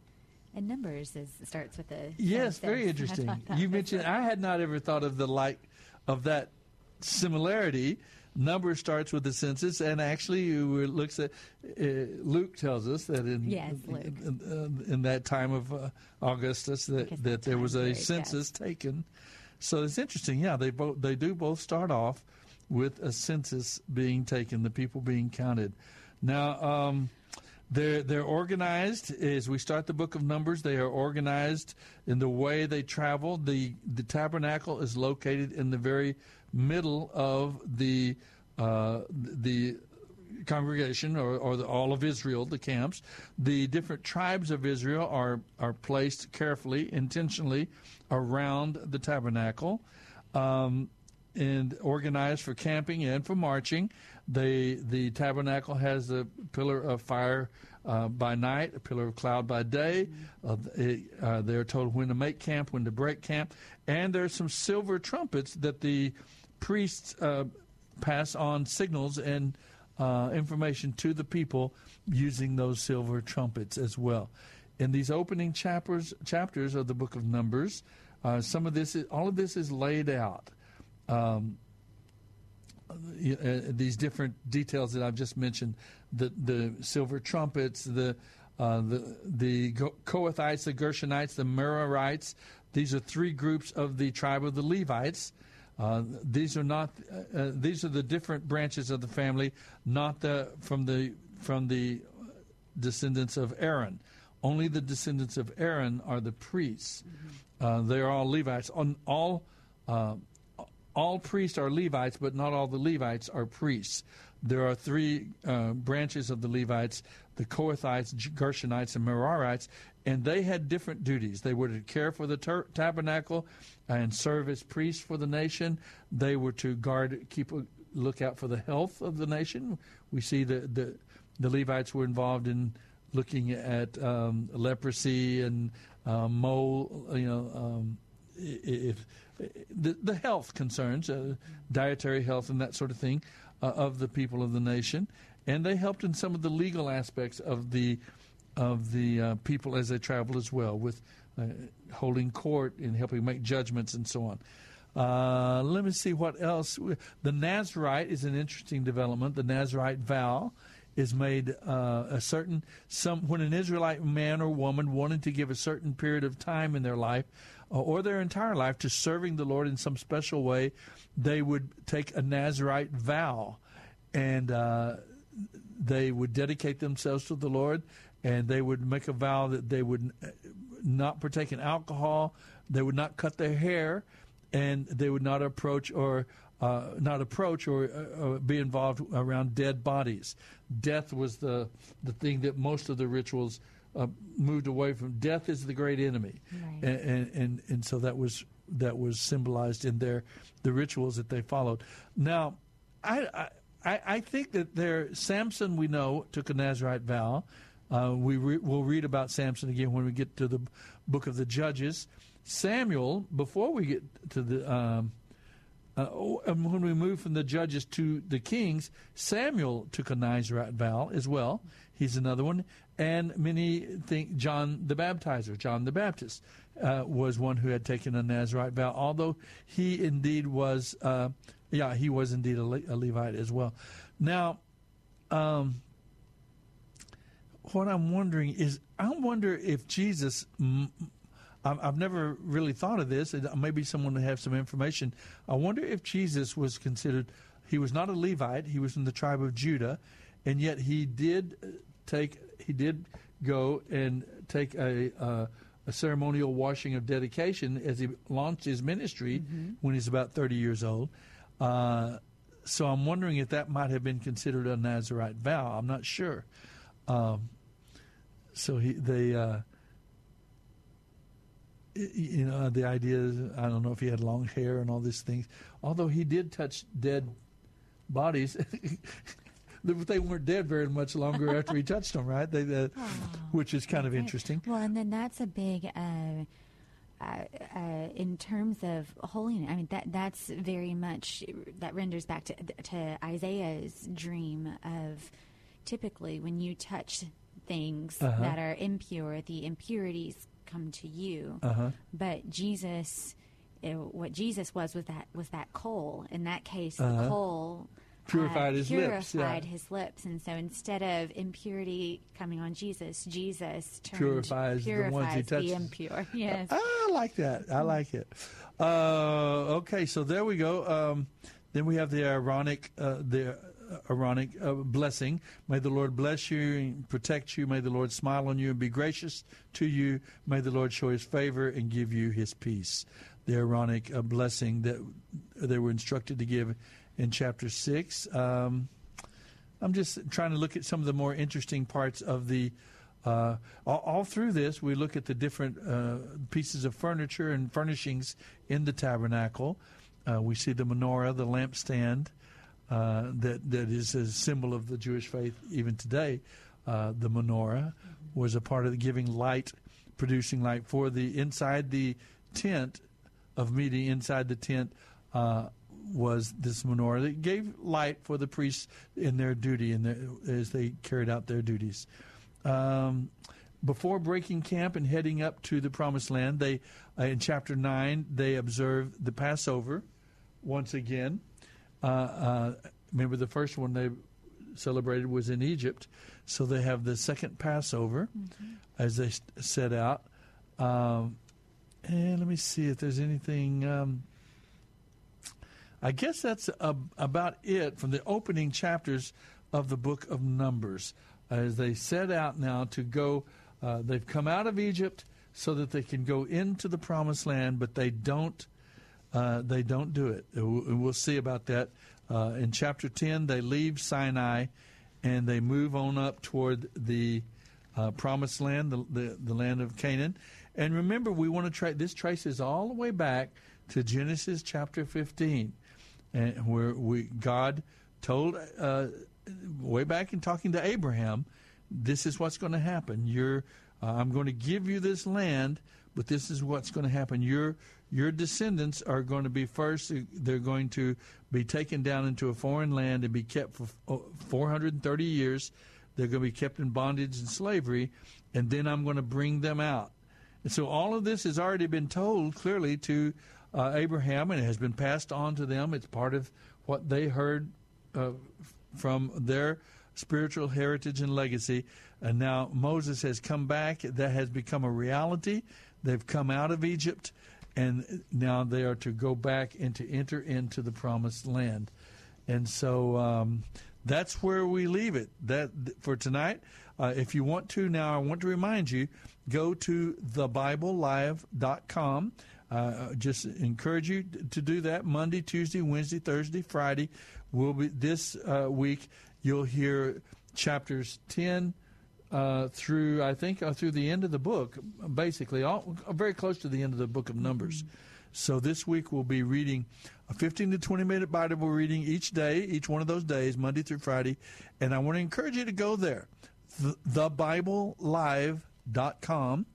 and Numbers is starts with a Yes, census. [LAUGHS] very interesting. You mentioned I had not ever thought of the like of that similarity. Number starts with the census, and actually, looks at uh, Luke tells us that in Yes, Luke. in, in that time of uh, Augustus that, that that there was a census taken. So it's interesting. Yeah, they both they do both start off with a census being taken, the people being counted. Now. Um, they're they're organized as we start the book of Numbers. They are organized in the way they travel. the The tabernacle is located in the very middle of the uh, the congregation or, or the, all of Israel, the camps. The different tribes of Israel are are placed carefully, intentionally around the tabernacle. Um, and organized for camping and for marching. They, the tabernacle has a pillar of fire uh, by night, a pillar of cloud by day. Uh, it, uh, they're told when to make camp, when to break camp, and there's some silver trumpets that the priests uh, pass on signals and uh, information to the people using those silver trumpets as well. In these opening chapters, chapters of the book of Numbers, uh, some of this, is, all of this is laid out um, uh, these different details that I've just mentioned the the silver trumpets, the uh, the the Kohathites, the Gershonites, the Merarites. These are three groups of the tribe of the Levites. Uh, these are not uh, uh, these are the different branches of the family, not the from the from the descendants of Aaron. Only the descendants of Aaron are the priests. Uh, they are all Levites. On all uh, all priests are Levites, but not all the Levites are priests. There are three uh, branches of the Levites the Kohathites, Gershonites, and Merarites, and they had different duties. They were to care for the ter- tabernacle and serve as priests for the nation. They were to guard, keep a lookout for the health of the nation. We see the, the, the Levites were involved in looking at um, leprosy and uh, mole, you know, um, if the, the health concerns, uh, dietary health and that sort of thing, uh, of the people of the nation, and they helped in some of the legal aspects of the of the uh, people as they travel as well, with uh, holding court and helping make judgments and so on. Uh, let me see what else. The Nazarite is an interesting development. The Nazarite vow is made uh, a certain some when an Israelite man or woman wanted to give a certain period of time in their life or their entire life to serving the Lord in some special way, they would take a Nazarite vow, and uh, they would dedicate themselves to the Lord, and they would make a vow that they would uh, not partake in alcohol, they would not cut their hair, and they would not approach or uh, not approach or uh, uh, be involved around dead bodies. Death was the the thing that most of the rituals uh, moved away from. Death is the great enemy, Right. and, and and and so that was that was symbolized in their the rituals that they followed. Now, I. I I, think that there, Samson, we know, took a Nazarite vow. Uh, we re, we'll read about Samson again when we get to the book of the Judges. Samuel, before we get to the um, uh, oh, and when we move from the judges to the kings, Samuel took a Nazarite vow as well. He's another one. And many think John the Baptizer, John the Baptist, uh, was one who had taken a Nazarite vow, although he indeed was, uh, yeah, he was indeed a, Le- a Levite as well. Now, um, what I'm wondering is, I wonder if Jesus m- I've never really thought of this. and Maybe someone would have some information. I wonder if Jesus was considered, he was not a Levite, he was from the tribe of Judah, and yet he did uh, take, he did go and take a, uh, a ceremonial washing of dedication as he launched his ministry when he's about 30 years old. Uh, so I'm wondering if that might have been considered a Nazarite vow. I'm not sure. Um, so he, they, uh, you know, the idea is, I don't know if he had long hair and all these things. Although he did touch dead bodies, [LAUGHS] they weren't dead very much longer [LAUGHS] after he touched them, right? They, uh, which is kind of interesting. Well, and then that's a big uh, uh, uh, in terms of holiness, I mean that that's very much that renders back to to Isaiah's dream of typically when you touch things Uh-huh. that are impure, the impurities come to you. Uh-huh. But Jesus, uh, what Jesus was was that was that coal. In that case, Uh-huh. the coal. Purified uh, his lips, yeah. purified his lips, and so instead of impurity coming on Jesus, Jesus turned, Purifies the ones he touches. the impure. [LAUGHS] Yes, I like that. I like it. Uh, okay, so there we go. Um, then we have the Aaronic, uh, the Aaronic uh, blessing. May the Lord bless you and protect you. May the Lord smile on you and be gracious to you. May the Lord show His favor and give you His peace. The Aaronic uh, blessing that they were instructed to give in chapter six. Um, I'm just trying to look at some of the more interesting parts of the. Uh, all, all through this, we look at the different uh, pieces of furniture and furnishings in the tabernacle. Uh, we see the menorah, the lampstand, uh, that that is a symbol of the Jewish faith even today. Uh, the menorah was a part of the giving light, producing light for the inside the tent of meeting. Inside the tent uh, was this menorah that gave light for the priests in their duty and as they carried out their duties. Um, before breaking camp and heading up to the promised land, they uh, in chapter nine they observe the Passover once again. Uh, uh, remember, the first one they celebrated was in Egypt, so they have the second Passover as they set out. Um, and let me see if there's anything. Um, I guess that's a, about it from the opening chapters of the book of Numbers. As they set out now to go, uh, they've come out of Egypt so that they can go into the promised land, but they don't. Uh, they don't do it. We'll see about that. Uh, in chapter 10, they leave Sinai and they move on up toward the uh, promised land, the, the, the land of Canaan. And remember, we want to try, this traces all the way back to Genesis chapter 15, and where we God told uh, way back in talking to Abraham, this is what's going to happen. You're, uh, I'm going to give you this land, but this is what's going to happen. Your your descendants are going to be first. They're going to be taken down into a foreign land and be kept for oh, 430 years. They're going to be kept in bondage and slavery, and then I'm going to bring them out. And so all of this has already been told clearly to uh, Abraham, and it has been passed on to them. It's part of what they heard uh, from their spiritual heritage and legacy. And now Moses has come back. That has become a reality. They've come out of Egypt, and now they are to go back and to enter into the promised land. And so um, that's where we leave it. That for tonight. Uh, if you want to now, I want to remind you: go to thebiblelive.com. Uh, just encourage you to do that. Monday, Tuesday, Wednesday, Thursday, Friday will be this uh, week. You'll hear chapters ten uh, through I think uh, through the end of the book, basically, all, very close to the end of the book of Numbers. So this week we'll be reading a 15 to 20 minute Bible reading each day, each one of those days, Monday through Friday. And I want to encourage you to go there, th- thebiblelive.com,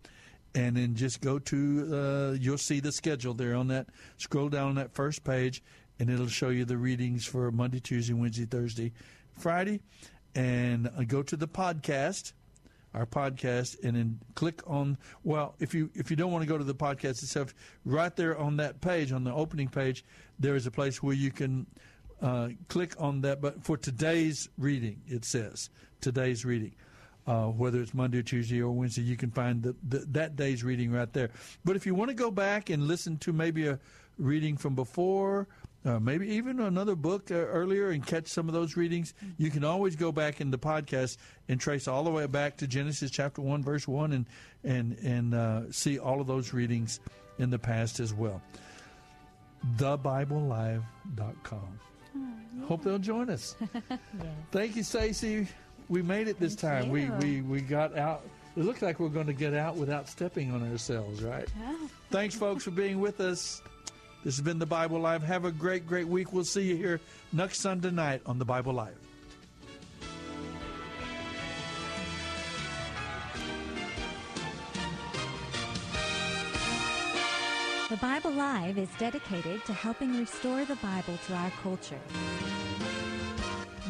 and then just go to, uh, you'll see the schedule there on that, scroll down on that first page, and it'll show you the readings for Monday, Tuesday, Wednesday, Thursday, Friday. And uh, go to the podcast our podcast and then click on well if you if you don't want to go to the podcast itself right there on that page on the opening page there is a place where you can uh, click on that but for today's reading it says today's reading uh, whether it's Monday or Tuesday or Wednesday, you can find the, the, that day's reading right there. But if you want to go back and listen to maybe a reading from before, uh, maybe even another book uh, earlier and catch some of those readings, you can always go back in the podcast and trace all the way back to Genesis chapter 1, verse 1, and, and, and uh, see all of those readings in the past as well. TheBibleLive.com. Hope they'll join us. [LAUGHS] Thank you, Stacy. We made it this time. We, we we got out. It looks like we're going to get out without stepping on ourselves, right? Thanks, folks, for being with us. This has been the Bible Live. Have a great, great week. We'll see you here next Sunday night on the Bible Live. The Bible Live is dedicated to helping restore the Bible to our culture.